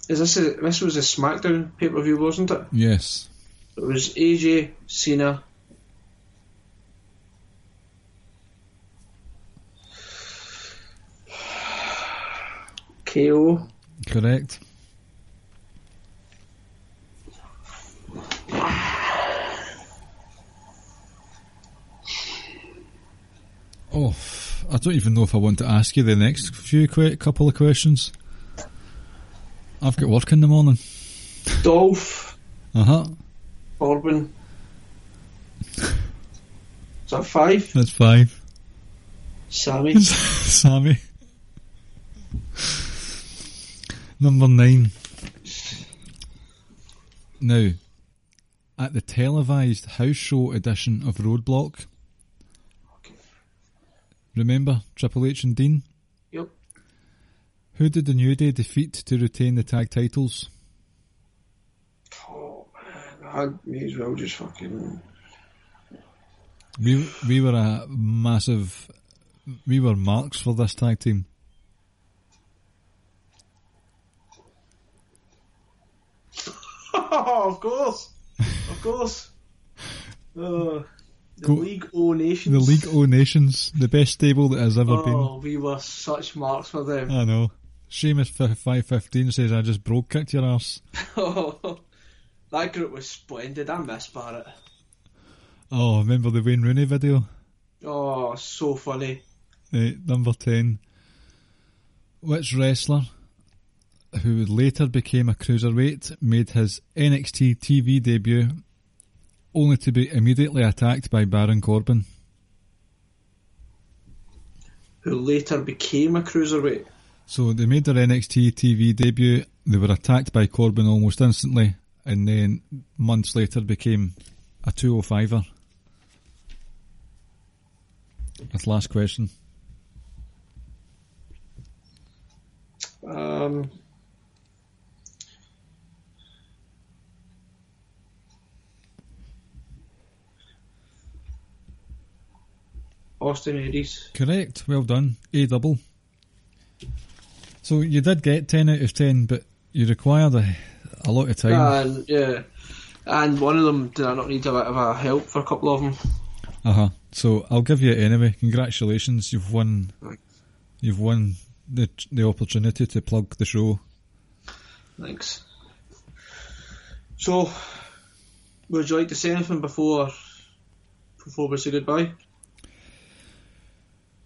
Is this a, this was a SmackDown pay per view, wasn't it? Yes. It was AJ Cena. KO. Correct. Oh, I don't even know if I want to ask you the next few couple of questions. I've got work in the morning. Dolph. Uh huh. Corbin. Is that five? That's five. Sammy. Sammy. Number nine. Now, at the televised house show edition of Roadblock, remember Triple H and Dean? Yep. Who did the New Day defeat to retain the tag titles? Oh man, I may as well just fucking. We we were a massive, we were marks for this tag team. oh, of course, of course. Oh, the Go- League of Nations. The League of Nations, the best stable that has ever been. Oh, we were such marks for them. I know. Sheamus five fifteen says I just Brogue kicked your arse. that group was splendid. I miss Barrett. Oh, remember the Wayne Rooney video? Oh, so funny. Right, number 10. Which wrestler, who later became a cruiserweight, made his NXT TV debut only to be immediately attacked by Baron Corbin? Who later became a cruiserweight. So they made their NXT TV debut, they were attacked by Corbin almost instantly, and then months later became a 205er. That's last question. Um, Austin Aries. Correct. Well done. A double. So you did get 10 out of 10, but you required a, a lot of time. And yeah, and one of them did I not need a bit of a help for a couple of them. Uh huh. So I'll give you it anyway. Congratulations. You've won. You've won the the opportunity to plug the show. Thanks. So, would you like to say anything before before we say goodbye?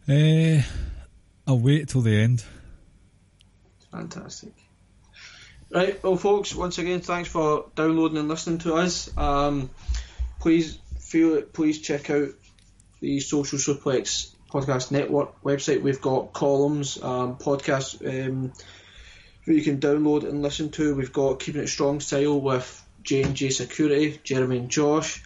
Eh, I'll wait till the end. Fantastic. Right, well, folks, once again, thanks for downloading and listening to us. Um, please feel please check out the Social Suplex Podcast Network website. We've got columns, um, podcasts um, that you can download and listen to. We've got Keeping It Strong Style with J and J Security, Jeremy and Josh.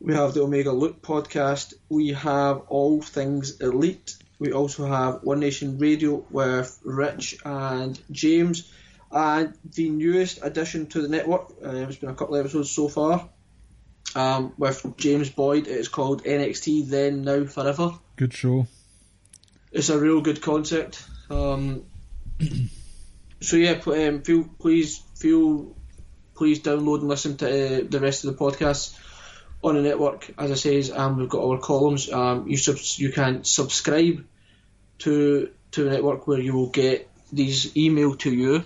We have the Omega Look podcast. We have All Things Elite. We also have One Nation Radio with Rich and James. And the newest addition to the network, uh, it's been a couple of episodes so far, um, with James Boyd. It's called NXT Then, Now, Forever. Good show. It's a real good concept. Um, so yeah, um, feel please feel please download and listen to uh, the rest of the podcasts on the network. As I says, um, we've got our columns. Um, you subs- you can subscribe to to the network where you will get these emailed to you.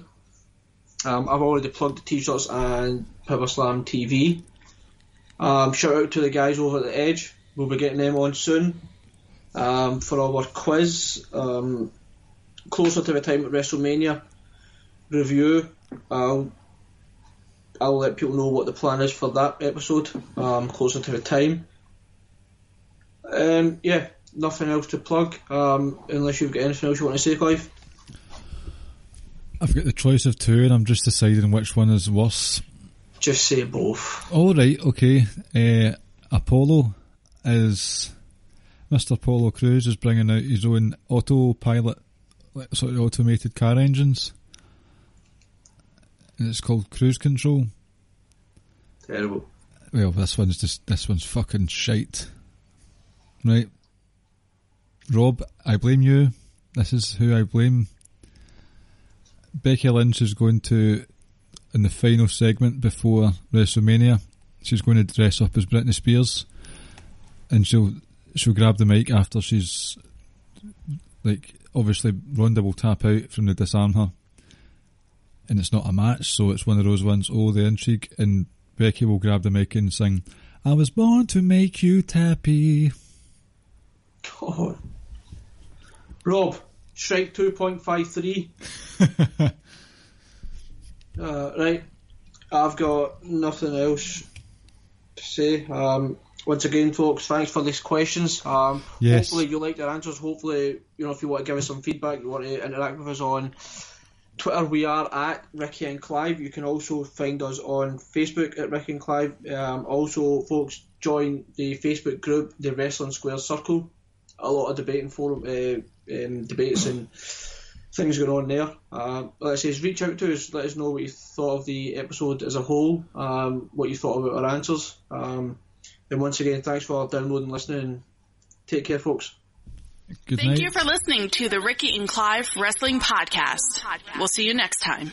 Um, I've already plugged the t-shirts and Powerslam TV. Um, shout out to the guys over at the Edge. We'll be getting them on soon um, for our quiz. Um, closer to the time at WrestleMania review, I'll I'll let people know what the plan is for that episode. Um, closer to the time. Um, yeah, nothing else to plug. Um, unless you've got anything else you want to say, Clive. I've got the choice of two, and I'm just deciding which one is worse. Just say both. All right, okay. Uh, Apollo is Mr. Apollo Crews is bringing out his own autopilot, sort of automated car engines, it's called Cruise Control. Terrible. Well, this one's just this one's fucking shite. Right, Rob, I blame you. This is who I blame. Becky Lynch is going to, in the final segment before WrestleMania, she's going to dress up as Britney Spears, and she'll she'll grab the mic after she's like obviously Ronda will tap out from the disarm her, and it's not a match, so it's one of those ones. Oh, the intrigue, and Becky will grab the mic and sing, "I was born to make you tappy." God. Rob, strike 2.53. uh, right. I've got nothing else to say. Um, once again, folks, thanks for these questions. Um, Yes. Hopefully, you like their answers. Hopefully, you know, if you want to give us some feedback, you want to interact with us on Twitter, we are at Ricky and Clive. You can also find us on Facebook at Ricky and Clive. Um, also, folks, join the Facebook group, the Wrestling Squared Circle. A lot of debating forum uh, um, debates and things going on there. Um, like I says, reach out to us. Let us know what you thought of the episode as a whole. Um, what you thought about our answers. Um, and once again, thanks for downloading, listening. and Take care, folks. Good Thank night. you for listening to the Ricky and Clive Wrestling Podcast. We'll see you next time.